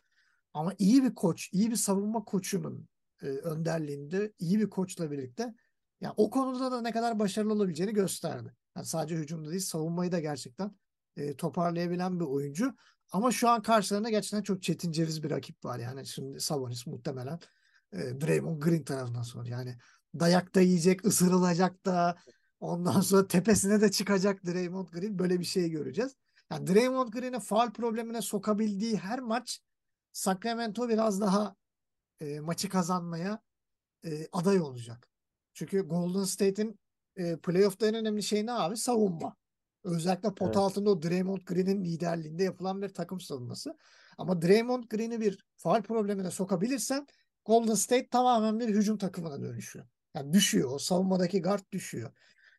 Ama iyi bir koç, iyi bir savunma koçunun e, önderliğinde, iyi bir koçla birlikte yani o konuda da ne kadar başarılı olabileceğini gösterdi. Yani sadece hücumda değil, savunmayı da gerçekten e, toparlayabilen bir oyuncu. Ama şu an karşılarında gerçekten çok çetin ceviz bir rakip var. Yani şimdi Sabonis muhtemelen e, Draymond Green tarafından sonra. Yani dayak da yiyecek, ısırılacak da ondan sonra tepesine de çıkacak Draymond Green. Böyle bir şey göreceğiz. Yani Draymond Green'i faal problemine sokabildiği her maç Sacramento biraz daha e, maçı kazanmaya e, aday olacak. Çünkü Golden State'in e, playoff'ta en önemli şey ne abi? Savunma. Özellikle pot Evet. altında o Draymond Green'in liderliğinde yapılan bir takım savunması. Ama Draymond Green'i bir faal problemine sokabilirsen Golden State tamamen bir hücum takımına dönüşüyor. Yani düşüyor. O savunmadaki guard düşüyor.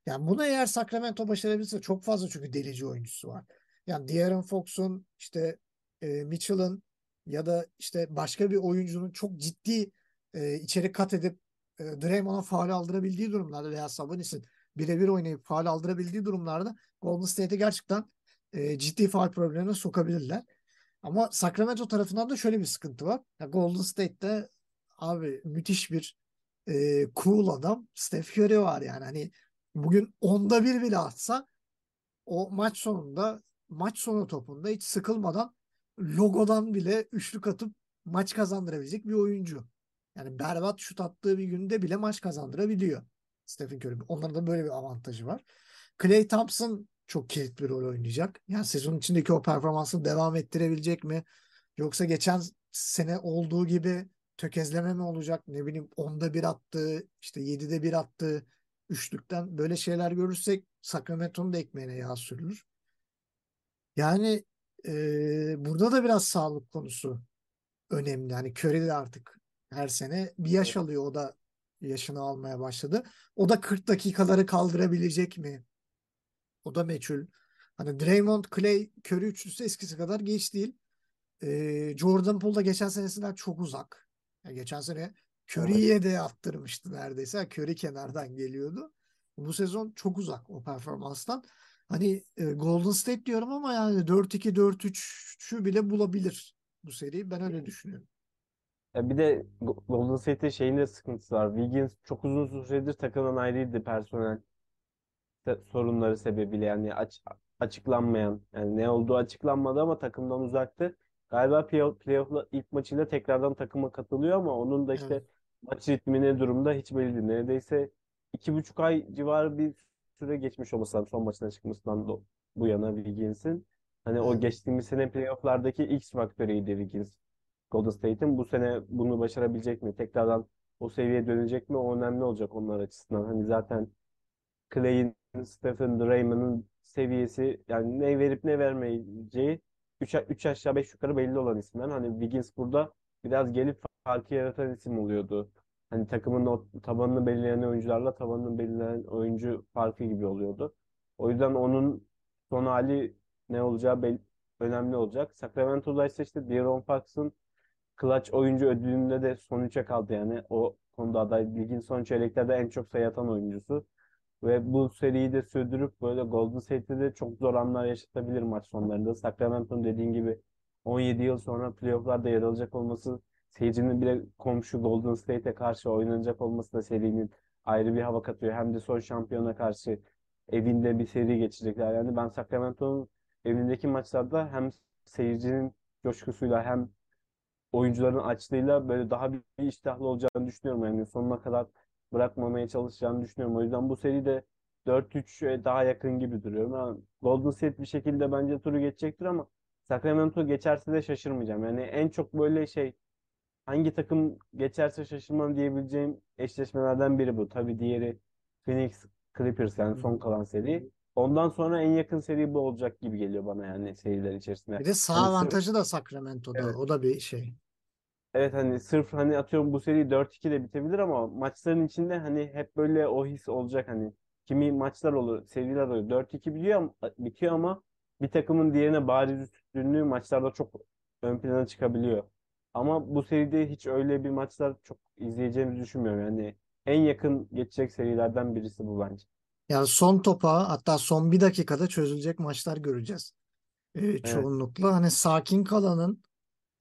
Yani bunu eğer Sacramento başarabilirse çok fazla çünkü delici oyuncusu var. Yani De'Aaron Fox'un işte e, Mitchell'ın ya da işte başka bir oyuncunun çok ciddi e, içeri kat edip e, Draymond'a faal aldırabildiği durumlarda veya Sabonis'in birebir oynayıp faal aldırabildiği durumlarda Golden State'e gerçekten e, ciddi faal problemine sokabilirler. Ama Sacramento tarafından da şöyle bir sıkıntı var. Ya Golden State'te abi müthiş bir e, cool adam Steph Curry var yani. Hani bugün onda bir bile atsa o maç sonunda maç sonu topunda hiç sıkılmadan logodan bile üçlük atıp maç kazandırabilecek bir oyuncu. Yani berbat şut attığı bir günde bile maç kazandırabiliyor. Stephen Curry. Onların da böyle bir avantajı var. Klay Thompson çok kilit bir rol oynayacak. Yani sezon içindeki o performansını devam ettirebilecek mi? Yoksa geçen sene olduğu gibi tökezleme mi olacak? Ne bileyim 10'da bir attığı, işte 7'de bir attığı üçlükten böyle şeyler görürsek Sacramento'nun da ekmeğine yağ sürülür. Yani e, burada da biraz sağlık konusu önemli. Hani Curry de artık her sene bir yaş alıyor. O da yaşını almaya başladı. O da 40 dakikaları kaldırabilecek mi? O da meçhul. Hani Draymond, Clay, Curry üçlüsü eskisi kadar geç değil. Ee, Jordan Poole da geçen senesinden çok uzak. Yani geçen sene Curry'ye de attırmıştı neredeyse. Curry kenardan geliyordu. Bu sezon çok uzak o performanstan. Hani e, Golden State diyorum ama yani 4-2, 4-3'ü bile bulabilir bu seri. Ben öyle düşünüyorum. Ya bir de Go- Golden State'te şeyin de sıkıntısı var. Wiggins çok uzun süredir takımdan ayrıydı personel sorunları sebebiyle yani aç- açıklanmayan yani ne olduğu açıklanmadı ama takımdan uzaktı. Galiba play- playoff'la ilk maçıyla tekrardan takıma katılıyor ama onun da işte Evet. maç ritmi ne durumda hiç belli değil. Neredeyse iki buçuk ay civarı bir süre geçmiş olması lazım son maçına çıkmasından do- bu yana Wiggins'in. Hani o geçtiğimiz sene playoff'lardaki X faktörüydü Wiggins. Golden State'in bu sene bunu başarabilecek mi? Tekrardan o seviyeye dönecek mi? O önemli olacak onlar açısından. Hani zaten Clay'in, Stephen Draymond'ın seviyesi yani ne verip ne vermeyeceği 3, 3 aşağı 5 yukarı belli olan isimler. Hani Wiggins burada biraz gelip farkı yaratan isim oluyordu. Hani takımın o tabanını belirleyen oyuncularla tabanını belirleyen oyuncu farkı gibi oluyordu. O yüzden onun son hali ne olacağı bel- önemli olacak. Sacramento'da ise işte De'Aaron Fox'ın Clutch oyuncu ödülünde de son 3'e kaldı yani. O konuda aday ligin son çeyreklerde en çok sayı atan oyuncusu. Ve bu seriyi de sürdürüp böyle Golden State'de de çok zor anlar yaşatabilir maç sonlarında. Sacramento'nun dediğin gibi 17 yıl sonra playoff'larda yer alacak olması seyircinin bile komşu Golden State'e karşı oynanacak olması da serinin ayrı bir hava katıyor. Hem de son şampiyona karşı evinde bir seri geçecekler. Yani ben Sacramento'nun evindeki maçlarda hem seyircinin coşkusuyla hem oyuncuların açlığıyla böyle daha bir iştahlı olacağını düşünüyorum. Yani sonuna kadar bırakmamaya çalışacağını düşünüyorum. O yüzden bu seri de 4-3'e daha yakın gibi duruyor. Yani Golden State bir şekilde bence turu geçecektir ama Sacramento geçerse de şaşırmayacağım. Yani en çok böyle şey hangi takım geçerse şaşırmam diyebileceğim eşleşmelerden biri bu. Tabii diğeri Phoenix Clippers yani son kalan seri. Ondan sonra en yakın seri bu olacak gibi geliyor bana yani seriler içerisinde. Bir de sağ Hani avantajı da Sacramento'da. Evet. O da bir şey. Evet hani sırf hani atıyorum bu seri 4-2 de bitebilir ama maçların içinde hani hep böyle o his olacak hani kimi maçlar olur, seriler olur 4-2 biliyor bitiyor ama bir takımın diğerine bariz üstünlüğü maçlarda çok ön plana çıkabiliyor. Ama bu seride hiç öyle bir maçlar çok izleyeceğimizi düşünmüyorum. Yani en yakın geçecek serilerden birisi bu bence. Yani son topa hatta son bir dakikada çözülecek maçlar göreceğiz. Ee, Evet. çoğunlukla hani sakin kalanın,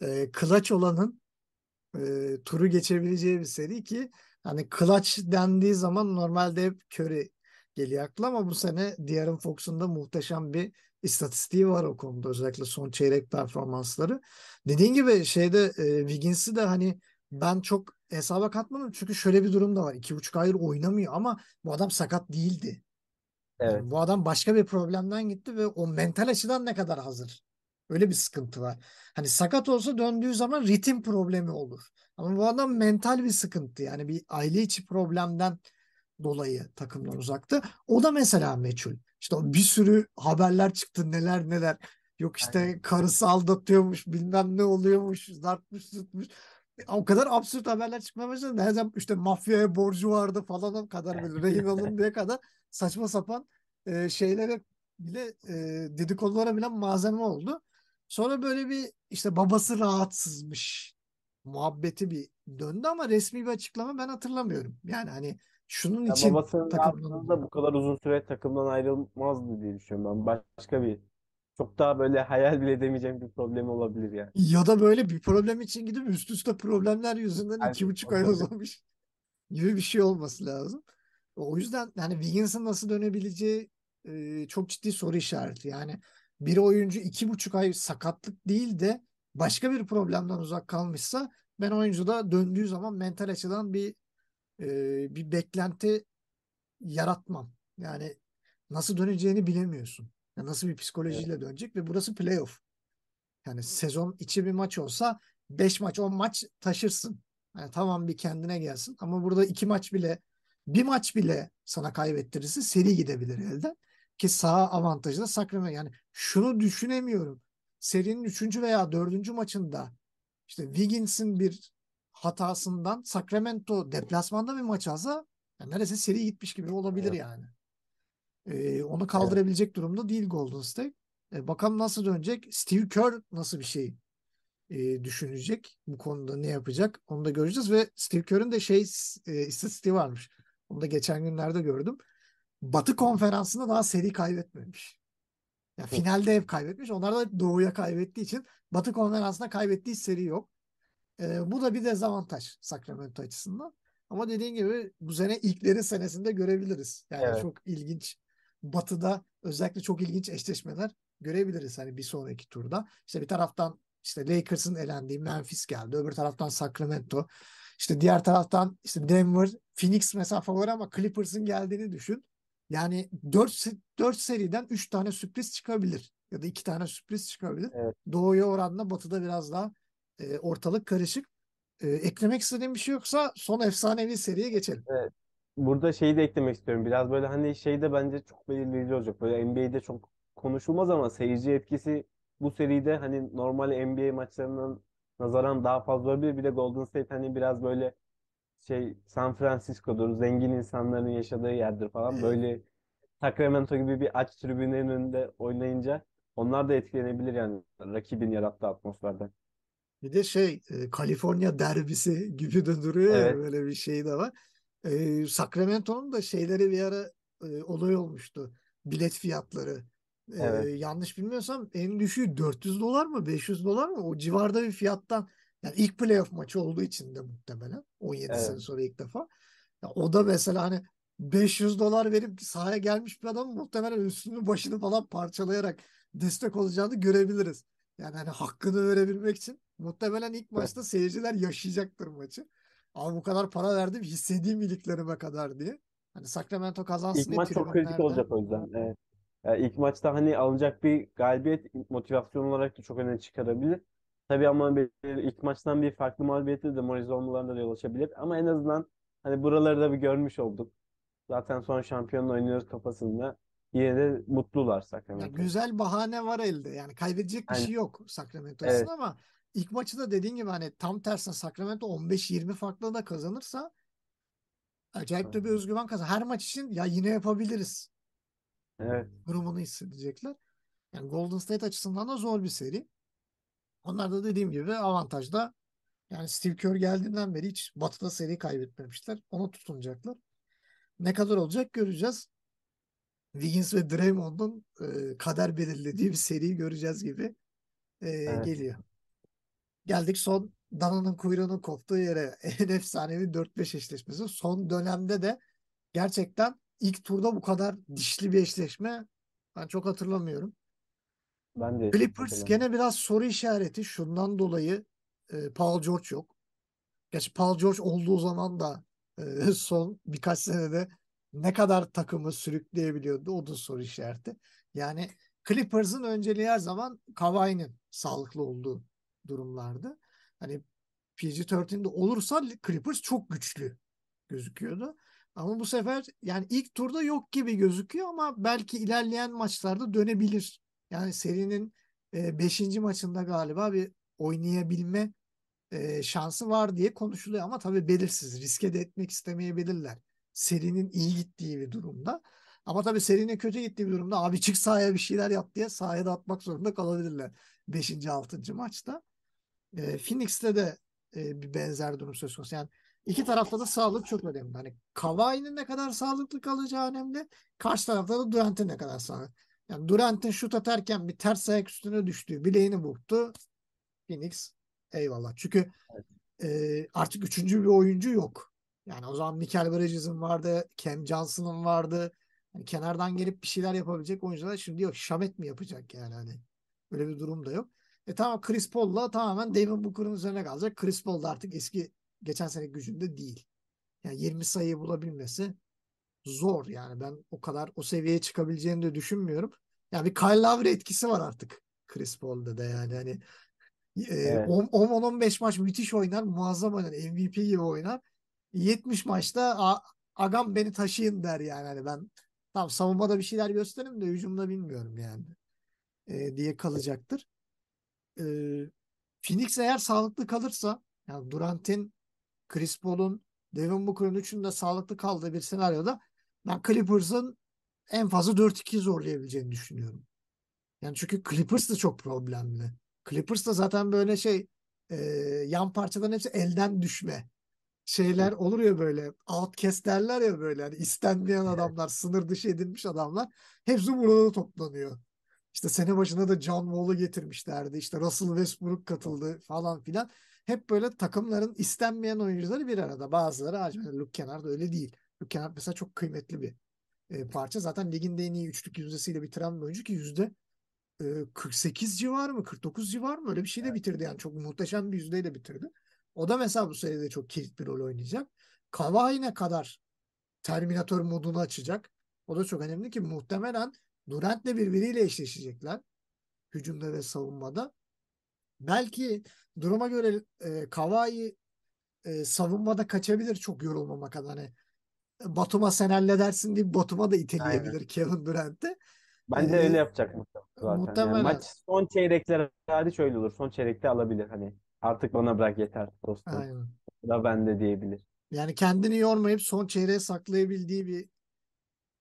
e, clutch olanın e, turu geçebileceği bir seri ki hani clutch dendiği zaman normalde hep Curry geliyor akla ama bu sene De'Aaron Fox'un da muhteşem bir istatistiği var o konuda özellikle son çeyrek performansları. Dediğin gibi şeyde e, Wiggins'i de hani ben çok hesaba katmadım çünkü şöyle bir durum da var. İki buçuk aydır oynamıyor ama bu adam sakat değildi. Evet. Yani bu adam başka bir problemden gitti ve o mental açıdan ne kadar hazır? Öyle bir sıkıntı var. Hani sakat olsa döndüğü zaman ritim problemi olur. Ama bu adam mental bir sıkıntı. Yani bir aile içi problemden dolayı takımdan uzaktı. O da mesela meçhul. İşte bir sürü haberler çıktı neler neler. Yok işte karısı aldatıyormuş bilmem ne oluyormuş zartmış tutmuş. O kadar absürt haberler çıkmaya başladı. Nereden işte mafyaya borcu vardı falan o kadar böyle rehin alındığı kadar saçma sapan e, şeylere bile e, dedikodulara bile malzeme oldu. Sonra böyle bir işte babası rahatsızmış muhabbeti bir döndü ama resmi bir açıklama ben hatırlamıyorum. Yani hani şunun Ya için takımdan da bu kadar uzun süre takımdan ayrılmazdı diye düşünüyorum ben. Başka bir çok daha böyle hayal bile edemeyeceğim bir problem olabilir yani. ya da böyle bir problem için gidip üst üste problemler yüzünden iki Aynen, buçuk ay uzamış gibi bir şey olması lazım. O yüzden yani Wiggins'in nasıl dönebileceği e, çok ciddi soru işareti. Yani bir oyuncu iki buçuk ay sakatlık değil de başka bir problemden uzak kalmışsa ben oyuncuda döndüğü zaman mental açıdan bir e, bir beklenti yaratmam. Yani nasıl döneceğini bilemiyorsun. Yani nasıl bir Evet. psikolojiyle dönecek ve burası playoff. Yani sezon içi bir maç olsa 5 maç 10 maç taşırsın. Yani tamam bir kendine gelsin ama burada iki maç bile bir maç bile sana kaybettirirse seri gidebilir elden. Ki saha avantajı da Sacramento. Yani şunu düşünemiyorum. Serinin 3. veya 4. maçında işte Wiggins'in bir hatasından Sacramento deplasmanda bir maç alsa yani neredeyse seri gitmiş gibi olabilir Evet. yani. Ee, onu Evet. kaldırabilecek durumda değil Golden State. E, bakalım nasıl dönecek? Steve Kerr nasıl bir şey e, düşünecek? Bu konuda ne yapacak? Onu da göreceğiz ve Steve Kerr'ün de şey e, istatistiği varmış. Onu da geçen günlerde gördüm. Batı konferansında daha seri kaybetmemiş. Ya finalde hep kaybetmiş. Onlar da Doğu'ya kaybettiği için Batı konferansında kaybettiği seri yok. E, bu da bir dezavantaj Sacramento açısından. Ama dediğin gibi bu sene ilklerin senesinde görebiliriz. Yani Evet. çok ilginç. Batı'da özellikle çok ilginç eşleşmeler görebiliriz hani bir sonraki turda. İşte bir taraftan işte Lakers'ın elendiği Memphis geldi. Öbür taraftan Sacramento. İşte diğer taraftan işte Denver, Phoenix mesela favori ama Clippers'ın geldiğini düşün. Yani 4, 4 seriden 3 tane sürpriz çıkabilir. Ya da 2 tane sürpriz çıkabilir. Evet. Doğuya oranla Batı'da biraz daha e, ortalık karışık. E, eklemek istediğim bir şey yoksa son efsanevi seriye geçelim. Evet. Burada şeyi de eklemek istiyorum. Biraz böyle hani şey de bence çok belirleyici olacak. Böyle NBA'de çok konuşulmaz ama seyirci etkisi bu seride hani normal NBA maçlarından nazaran daha fazla olabilir. Bir de Golden State hani biraz böyle şey San Francisco'dur, zengin insanların yaşadığı yerdir falan. Böyle Sacramento gibi bir aç tribünlerin önünde oynayınca onlar da etkilenebilir yani rakibin yarattığı atmosferden. Bir de şey e, Kaliforniya derbisi gibi de duruyor ya Evet. böyle bir şey de var. E, Sacramento'nun da şeyleri bir ara e, olay olmuştu. Bilet fiyatları. E, Evet. yanlış bilmiyorsam en düşüğü 400 dolar mı 500 dolar mı o civarda bir fiyattan yani ilk playoff maçı olduğu için de muhtemelen 17 sene Evet. sonra ilk defa. Ya o da mesela hani 500 dolar verip sahaya gelmiş bir adam muhtemelen üstünü başını falan parçalayarak destek olacağını görebiliriz. Yani hani hakkını verebilmek için muhtemelen ilk maçta seyirciler yaşayacaktır maçı. Ama bu kadar para verdim hissedeyim iliklerime kadar diye. Hani Sacramento İlk kazansın diye maç çok kritik olacak o yüzden. Evet. Yani ilk maçta hani alınacak bir galibiyet motivasyon olarak da çok öne çıkarabilir. Tabii ama bir, ilk maçtan bir farklı mağlubiyeti de demoralize olmalarına da yol açabilir. Ama en azından hani buraları da bir görmüş olduk. Zaten son şampiyonla oynuyoruz kafasında. Yine de mutlular Ya Sacramento. güzel bahane var elde. Yani kaybedecek bir Aynen. şey yok Sacramento Evet. ama ilk maçı da dediğin gibi hani tam tersine Sacramento 15-20 farklı da kazanırsa acayip de bir özgüven kazan. Her maç için ya yine yapabiliriz Evet. durumunu hissedecekler. Yani Golden State açısından da zor bir seri. Onlar da dediğim gibi avantajda yani Steve Kerr geldiğinden beri hiç Batı'da seri kaybetmemişler. Ona tutunacaklar. Ne kadar olacak göreceğiz. Wiggins ve Draymond'un e, kader belirlediği bir seriyi göreceğiz gibi e, Evet. geliyor. Geldik son dananın kuyruğunun koptuğu yere en efsanevi 4-5 eşleşmesi. Son dönemde de gerçekten ilk turda bu kadar dişli bir eşleşme ben çok hatırlamıyorum. Ben de Clippers gene biraz soru işareti şundan dolayı e, Paul George yok. Gerçi Paul George olduğu zaman da e, son birkaç senede ne kadar takımı sürükleyebiliyordu o da soru işareti. Yani Clippers'ın önceliği her zaman Kawhi'nin sağlıklı olduğu durumlardı. Hani PG-13'de olursa Clippers çok güçlü gözüküyordu. Ama bu sefer yani ilk turda yok gibi gözüküyor ama belki ilerleyen maçlarda dönebilir. Yani serinin 5. maçında galiba bir oynayabilme e, şansı var diye konuşuluyor ama tabii belirsiz. Riske de etmek istemeyebilirler. Serinin iyi gittiği bir durumda. Ama tabii serinin kötü gittiği bir durumda abi çık sahaya bir şeyler yap diye sahaya da atmak zorunda kalabilirler. 5. 6. maçta. E, Phoenix'te de e, bir benzer durum söz konusu. Yani iki tarafta da sağlık çok önemli. Hani Kawhi'nin ne kadar sağlıklı kalacağı önemli. Karşı tarafta da Durant'in ne kadar sağlıklı. Yani Durant'in şut atarken bir ters ayak üstüne düştüğü bileğini burktu. Phoenix eyvallah. Çünkü e, artık üçüncü bir oyuncu yok. Yani o zaman Michael Bridges'in vardı, Cam Johnson'ın vardı. Yani kenardan gelip bir şeyler yapabilecek oyuncular şimdi yok. Şamet mi yapacak yani hani. Öyle bir durum da yok. E tamam Chris Paul'la tamamen Devin Booker'ın üzerine kalacak. Chris Paul da artık eski geçen sene gücünde değil. Yani 20 sayıyı bulabilmesi zor yani. Ben o kadar o seviyeye çıkabileceğini de düşünmüyorum. Yani bir Kyle Lowry etkisi var artık Chris Paul'da da yani. Hani e, Evet. 10-15 maç müthiş oynar. Muazzam oynar. MVP gibi oynar. 70 maçta "A- agam beni taşıyın der yani. Hani ben tamam savunmada bir şeyler gösteririm de hücumda bilmiyorum yani. E, diye kalacaktır. E, Phoenix eğer sağlıklı kalırsa yani Durant'in, Chris Paul'un, Devin Booker'ın üçünün de sağlıklı kaldığı bir senaryoda ben Clippers'ın en fazla 4-2 zorlayabileceğini düşünüyorum. Yani çünkü Clippers da çok problemli. Clippers da zaten böyle şey e, yan parçaların hepsi elden düşme şeyler olur ya böyle outcast derler ya böyle hani istenmeyen adamlar sınır dışı edilmiş adamlar hepsi burada toplanıyor. İşte sene başında da John Wall'u getirmişlerdi. İşte Russell Westbrook katıldı falan filan. Hep böyle takımların istenmeyen oyuncuları bir arada. Bazıları. Mesela Luke Kennard öyle değil. Kennard mesela çok kıymetli bir e, parça. Zaten ligin de en iyi üçlük yüzdesiyle bitiren bir oyuncu ki yüzde e, 48 civarı mı 49 civarı mı öyle bir şeyle bitirdi yani çok muhteşem bir yüzdeyle bitirdi. O da mesela bu seride çok kilit bir rol oynayacak. Kawhi ne kadar Terminator modunu açacak. O da çok önemli ki muhtemelen Durant'le birbiriyle eşleşecekler. Hücumda ve savunmada. Belki duruma göre e, Kawhi e, savunmada kaçabilir çok yorulmamak adına. Hani Batum'a sen halledersin deyip Batum'a da iteleyebilir Kevin Durant'ı. Bence Ee, öyle yapacak muhtemelen zaten. Yani muhtemelen. maç son çeyrekler hariç öyle olur. Son çeyrekte alabilir hani. Artık bana bırak yeter dostum. Aynen. Da bende diyebilir. Yani kendini yormayıp son çeyreğe saklayabildiği bir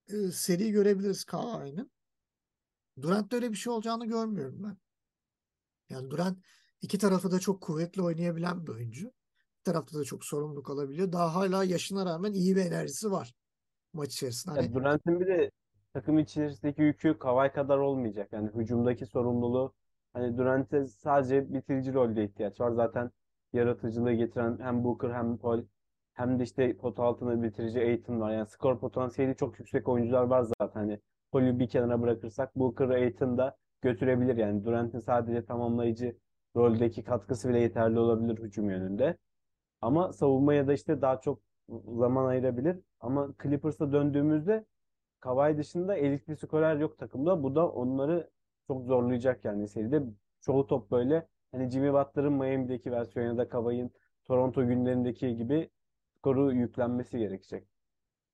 e, seri görebiliriz Kawhi'nin. Durant'ta öyle bir şey olacağını görmüyorum ben. Yani Durant iki tarafı da çok kuvvetli oynayabilen bir oyuncu. Tarafta da çok sorumluluk alabiliyor. Daha hala yaşına rağmen iyi bir enerjisi var maç içerisinde. Hani Durant'in bir de takım içerisindeki yükü Kawhi kadar olmayacak. Yani hücumdaki sorumluluğu hani Durant'e sadece bitirici rolde ihtiyaç var. Zaten yaratıcılığı getiren hem Booker hem Paul hem de işte pot altına bitirici Ayton var. Yani skor potansiyeli çok yüksek oyuncular var zaten. Hani Paul'ü bir kenara bırakırsak Booker Ayton da götürebilir. Yani Durant'in sadece tamamlayıcı roldeki katkısı bile yeterli olabilir hücum yönünde. Ama savunmaya da işte daha çok zaman ayırabilir. Ama Clippers'a döndüğümüzde Kawhi dışında elit bir skorer yok takımda. Bu da onları çok zorlayacak yani seride. Çoğu top böyle hani Jimmy Butler'ın Miami'deki versiyonu ya da Kawhi'nin Toronto günlerindeki gibi skoru yüklenmesi gerekecek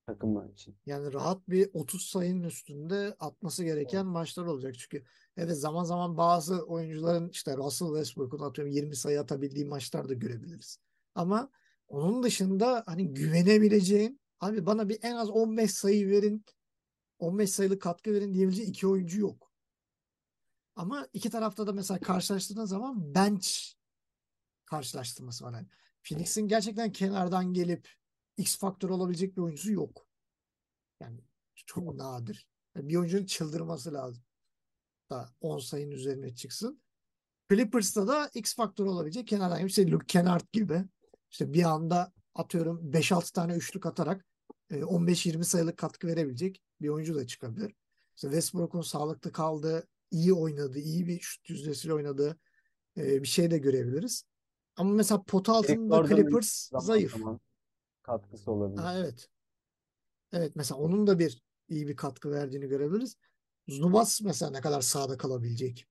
takımlar için. yani rahat bir 30 sayının üstünde atması gereken maçlar olacak. Çünkü evet zaman zaman bazı oyuncuların işte Russell Westbrook'un atıyorum 20 sayı atabildiği maçlar da görebiliriz. Ama onun dışında hani güvenebileceğin abi bana bir en az 15 sayı verin 15 sayılık katkı verin diyebileceği iki oyuncu yok. Ama iki tarafta da mesela karşılaştığınız zaman bench karşılaştırması var. Yani Phoenix'in gerçekten kenardan gelip X faktör olabilecek bir oyuncusu yok. Yani çok nadir. Yani bir oyuncunun çıldırması lazım. Da 10 sayının üzerine çıksın. Clippers'ta da X faktör olabilecek kenardan bir şey Luke Kennard gibi. İşte bir anda atıyorum 5-6 tane üçlük atarak e, 15-20 sayılık katkı verebilecek bir oyuncu da çıkabilir. İşte Westbrook'un sağlıklı kaldığı, iyi oynadığı, iyi bir şut yüzdesiyle oynadığı e, bir şey de görebiliriz. Ama mesela pot altında Gordon'un Clippers zaman zayıf. zaman katkısı olabilir. Ha, evet. Evet mesela onun da bir iyi bir katkı verdiğini görebiliriz. Zubas mesela ne kadar sahada kalabilecek.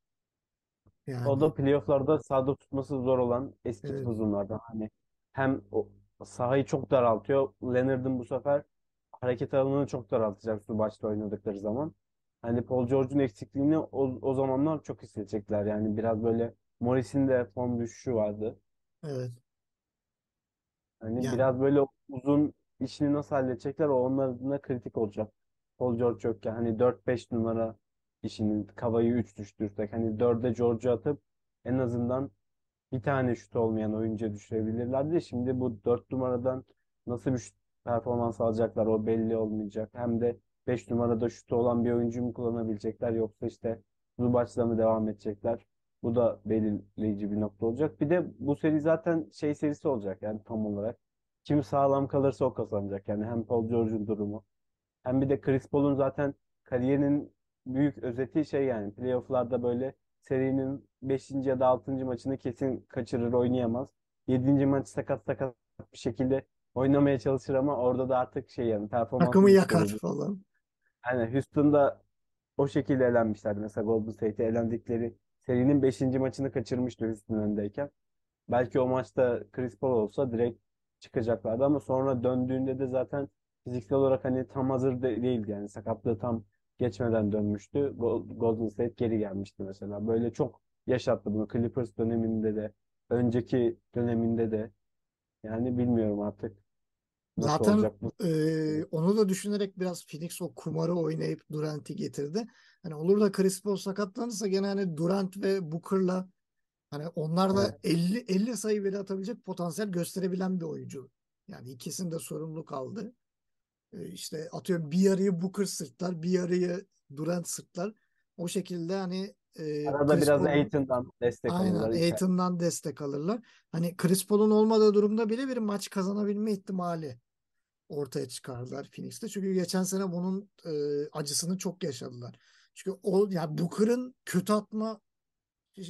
O Yani da playofflarda sahada tutması zor olan eski evet, uzunlardan. Hani hem o sahayı çok daraltıyor. Leonard'ın bu sefer hareket alanını çok daraltacak su başta oynadıkları zaman. Hani Paul George'un eksikliğini o, o zamanlar çok hissedecekler. Yani biraz böyle Morris'in de form düşüşü vardı. evet. Hani Yani biraz böyle uzun işini nasıl halledecekler o onlar adına kritik olacak. Paul George yokken hani 4-5 numara işini Kava'yı 3 düştürsek hani 4'e George'u atıp en azından bir tane şut olmayan oyuncuya düşürebilirlerdi şimdi bu 4 numaradan nasıl bir şut performans alacaklar o belli olmayacak. Hem de 5 numarada şutu olan bir oyuncuyu mu kullanabilecekler yoksa işte Zubac'la mı devam edecekler? Bu da belirleyici bir nokta olacak. Bir de bu seri zaten şey serisi olacak yani tam olarak. Kim sağlam kalırsa o kazanacak. Yani hem Paul George'un durumu hem bir de Chris Paul'un zaten kariyerinin büyük özeti şey yani playoff'larda böyle serinin 5. ya da 6. maçını kesin kaçırır oynayamaz. 7. maç sakat sakat bir şekilde oynamaya çalışır ama orada da artık şey yani takımı performansı yakar falan. Yani Houston'da o şekilde elenmişlerdi. Mesela Golden State'e elendikleri serinin 5. maçını kaçırmıştı Houston öndeyken. Belki o maçta Chris Paul olsa direkt çıkacaklardı ama sonra döndüğünde de zaten fiziksel olarak hani tam hazır de- değildi yani sakatlığı tam geçmeden dönmüştü. Go- Golden State geri gelmişti mesela. Böyle çok yaşattı bunu Clippers döneminde de önceki döneminde de yani bilmiyorum artık nasıl Zaten olacak bu. e, onu da düşünerek biraz Phoenix o kumarı oynayıp Durant'i getirdi. Hani olur da Chris Paul sakatlanırsa gene hani Durant ve Booker'la hani onlar da Evet. 50 50 sayı bile atabilecek potansiyel gösterebilen bir oyuncu. Yani ikisinde sorumluluk aldı. E, işte atıyorum bir yarıyı Booker sırtlar, bir yarıyı Durant sırtlar. O şekilde hani e, Arada Chris biraz Paul'un Aiton'dan destek aynen alırlar. Aiton'dan destek alırlar. Hani Chris Paul'un olmadığı durumda bile bir maç kazanabilme ihtimali ortaya çıkardılar Phoenix'te. Çünkü geçen sene bunun e, acısını çok yaşadılar. Çünkü o yani Booker'ın kötü atma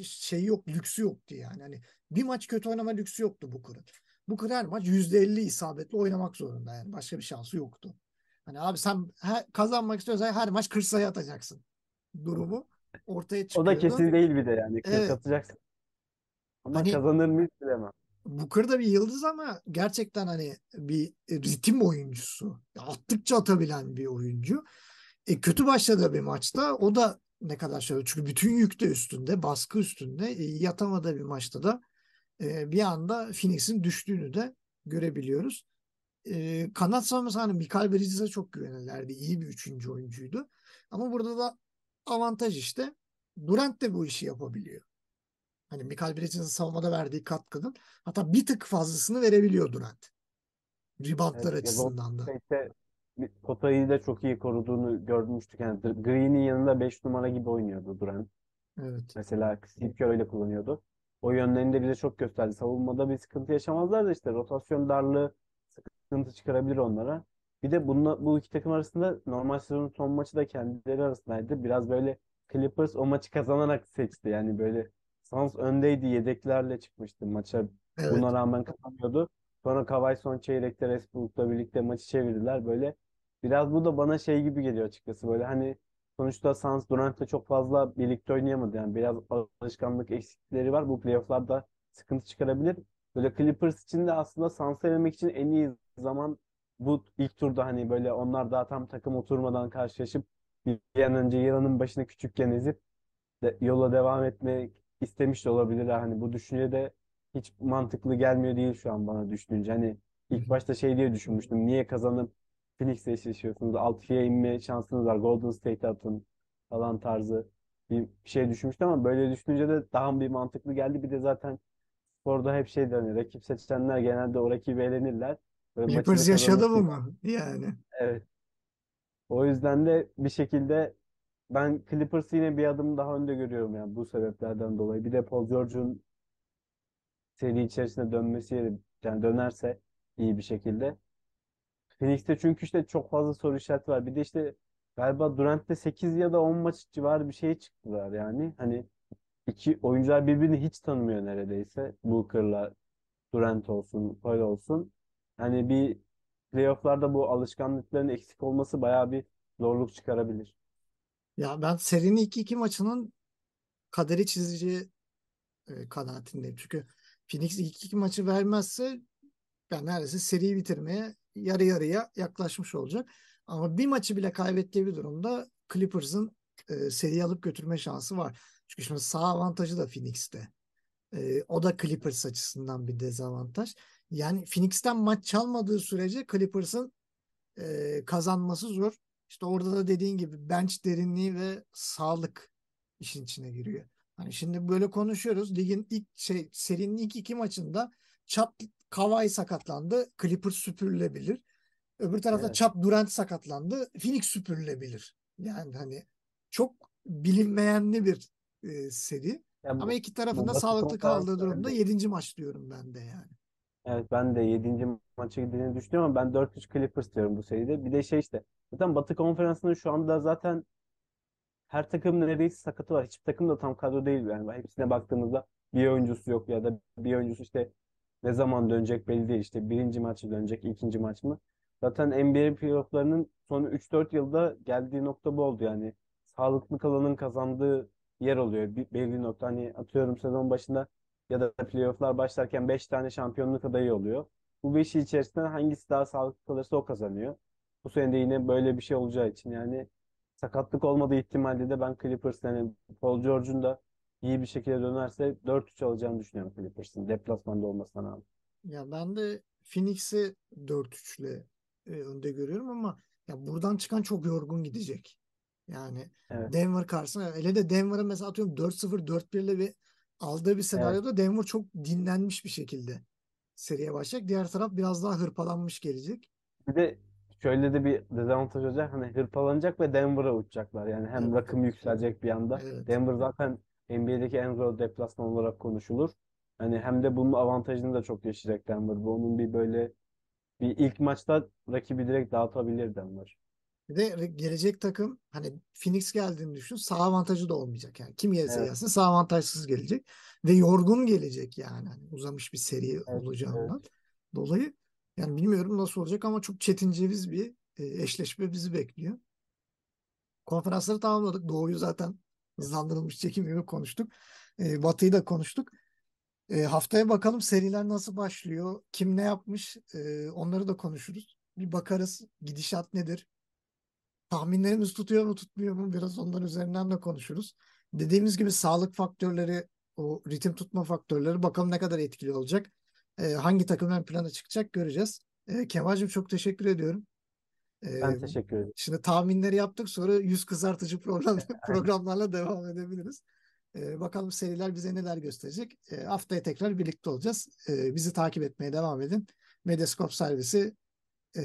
şeyi yok, lüksü yoktu yani. Hani bir maç kötü oynama lüksü yoktu Booker'ın. Booker her maç %50 isabetli oynamak zorunda yani. Başka bir şansı yoktu. Hani abi sen he- kazanmak istiyorsan her maç 40 sayı atacaksın. Durumu ortaya O da kesin değil bir de yani. 40 Evet. atacaksın. Ama Hani kazanır mıyız bilemem. Booker da bir yıldız ama gerçekten hani bir ritim oyuncusu. Attıkça atabilen bir oyuncu. E, kötü başladı bir maçta. O da ne kadar şöyle çünkü bütün yük de üstünde, baskı üstünde. E, yatamadığı bir maçta da e, bir anda Phoenix'in düştüğünü de görebiliyoruz. E, kanat savunması hani Michael Bridges'e çok güvenirlerdi. İyi bir üçüncü oyuncuydu. Ama burada da avantaj işte. Durant de bu işi yapabiliyor. Hani Michael Bridges'in savunmada verdiği katkının hatta bir tık fazlasını verebiliyor Durant. Reboundlar Evet, açısından da. Bir- potayı da çok iyi koruduğunu görmüştük. Yani Green'in yanında 5 numara gibi oynuyordu Durant. Evet. Mesela Steve Kerr öyle kullanıyordu. O yönlerini de bize çok gösterdi. Savunmada bir sıkıntı yaşamazlar da işte rotasyon darlığı sıkıntı çıkarabilir onlara. Bir de bununla, bu iki takım arasında normal sezonun son maçı da kendileri arasındaydı. Biraz böyle Clippers o maçı kazanarak seçti. Yani böyle Suns öndeydi. Yedeklerle çıkmıştı maça. Evet. Buna rağmen kazanıyordu. Sonra Kawhi son çeyrekte Westbrook'la birlikte maçı çevirdiler. Böyle biraz bu da bana şey gibi geliyor açıkçası. Böyle hani sonuçta Suns Durant'la çok fazla birlikte oynayamadı. Yani biraz alışkanlık eksiklikleri var. Bu playoff'larda sıkıntı çıkarabilir. Böyle Clippers için de aslında Suns'ı elemek için en iyi zaman bu ilk turda hani böyle onlar daha tam takım oturmadan karşılaşıp bir an önce yılanın başını küçükken ezip de, yola devam etmek istemiş de olabilirler. Hani bu düşünce de hiç mantıklı gelmiyor değil şu an bana düşününce. Hani ilk başta şey diye düşünmüştüm. Niye kazanıp Phoenix'le eşleşiyorsunuz? Altıya inme şansınız var. Golden State atın falan tarzı bir şey düşünmüştüm ama böyle düşününce de daha bir mantıklı geldi. Bir de zaten sporda hep şey dönüyor. Rakip seçenler genelde o rakibi. Böyle maçını Clippers yaşadı bunu yani. Evet. O yüzden de bir şekilde ben Clippers'ı yine bir adım daha önde görüyorum yani bu sebeplerden dolayı. Bir de Paul George'un seri içerisine dönmesi yani dönerse iyi bir şekilde. Phoenix'te çünkü işte çok fazla soru işareti var. Bir de işte galiba Durant'te 8 ya da 10 maç civarı bir şeye çıktılar yani. Hani iki oyuncular birbirini hiç tanımıyor neredeyse. Booker'la Durant olsun, Paul olsun. Hani bir playoff'larda bu alışkanlıkların eksik olması bayağı bir zorluk çıkarabilir. Ya ben serinin ilk iki maçının kaderi çizeceği e, kanaatindeyim. Çünkü Phoenix ilk iki maçı vermezse ben neredeyse seriyi bitirmeye yarı yarıya yaklaşmış olacak. Ama bir maçı bile kaybettiği bir durumda Clippers'ın e, seriyi alıp götürme şansı var. Çünkü şimdi sağ avantajı da Phoenix'te. E, o da Clippers açısından bir dezavantaj. Yani Phoenix'ten maç çalmadığı sürece Clippers'ın e, kazanması zor. İşte orada da dediğin gibi bench derinliği ve sağlık işin içine giriyor. Hani şimdi böyle konuşuyoruz. Ligin ilk şey serinin ilk iki maçında Çap Kawhi sakatlandı. Clippers süpürülebilir. Öbür tarafta Evet. Çap Durant sakatlandı. Phoenix süpürülebilir. Yani hani çok bilinmeyenli bir e, seri. Ya Ama bu, iki bu tarafın da Batı sağlıklı kaldığı durumda yedinci maç diyorum ben de yani. Evet ben de 7. maça gideceğini düşünüyorum ama ben 4-3 Clippers diyorum bu seride. Bir de şey işte zaten Batı konferansında şu anda zaten her takımın neredeyse sakatı var. Hiçbir takım da tam kadro değil yani. Hepsine baktığımızda bir oyuncusu yok ya da bir oyuncusu işte ne zaman dönecek belli değil. İşte birinci maçı dönecek, ikinci maç mı? Zaten NBA playofflarının son 3-4 yılda geldiği nokta bu oldu yani. Sağlıklı kalanın kazandığı yer oluyor. Bir, belli nokta hani atıyorum sezon başında ya da playofflar başlarken 5 tane şampiyonluk adayı oluyor. Bu 5'i içerisinden hangisi daha sağlıklı kalırsa o kazanıyor. Bu sene de yine böyle bir şey olacağı için yani sakatlık olmadığı ihtimalle de ben Clippers yani Paul George'un da iyi bir şekilde dönerse 4-3 alacağını düşünüyorum Clippers'ın deplasmanda olmasına rağmen. Ya ben de Phoenix'i 4-3 ile e, önde görüyorum ama ya buradan çıkan çok yorgun gidecek. Yani Evet, Denver karşısında hele de Denver'ın mesela atıyorum 4-0 4-1 ile bir aldığı bir evet. senaryoda Denver çok dinlenmiş bir şekilde seriye başlayacak. Diğer taraf biraz daha hırpalanmış gelecek. Bir de şöyle de bir dezavantaj olacak. Hani hırpalanacak ve Denver'a uçacaklar. Yani hem Evet, rakım evet. yükselecek bir anda. Evet. Denver zaten NBA'deki en zor deplasman olarak konuşulur. Hani hem de bunun avantajını da çok yaşayacak Denver. Bu onun bir böyle bir ilk maçta rakibi direkt dağıtabilir Denver. Bir de gelecek takım hani Phoenix geldiğini düşün. Sağ avantajı da olmayacak yani. Kim gelirse Evet, gelsin sağ avantajsız gelecek ve yorgun gelecek yani. Hani uzamış bir seri evet, evet. olacağından dolayı yani bilmiyorum nasıl olacak ama çok çetinceviz bir e, eşleşme bizi bekliyor. Konferansları tamamladık. Doğu'yu zaten hızlandırılmış çekim gibi konuştuk. E, Batı'yı da konuştuk. E, haftaya bakalım seriler nasıl başlıyor? Kim ne yapmış? E, onları da konuşuruz. Bir bakarız gidişat nedir? Tahminlerimiz tutuyor mu tutmuyor mu? Biraz onların üzerinden de konuşuruz. Dediğimiz gibi sağlık faktörleri, o ritim tutma faktörleri bakalım ne kadar etkili olacak. E, hangi takım ön plana çıkacak göreceğiz. E, Kemal'cim çok teşekkür ediyorum. Ben teşekkür ederim. şimdi tahminleri yaptık sonra yüz kızartıcı program, programlarla devam edebiliriz. Bakalım seriler bize neler gösterecek. Haftaya tekrar birlikte olacağız. Bizi takip etmeye devam edin. Medyascope servisi e,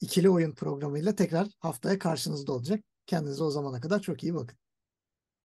ikili oyun programıyla tekrar haftaya karşınızda olacak. Kendinize o zamana kadar çok iyi bakın.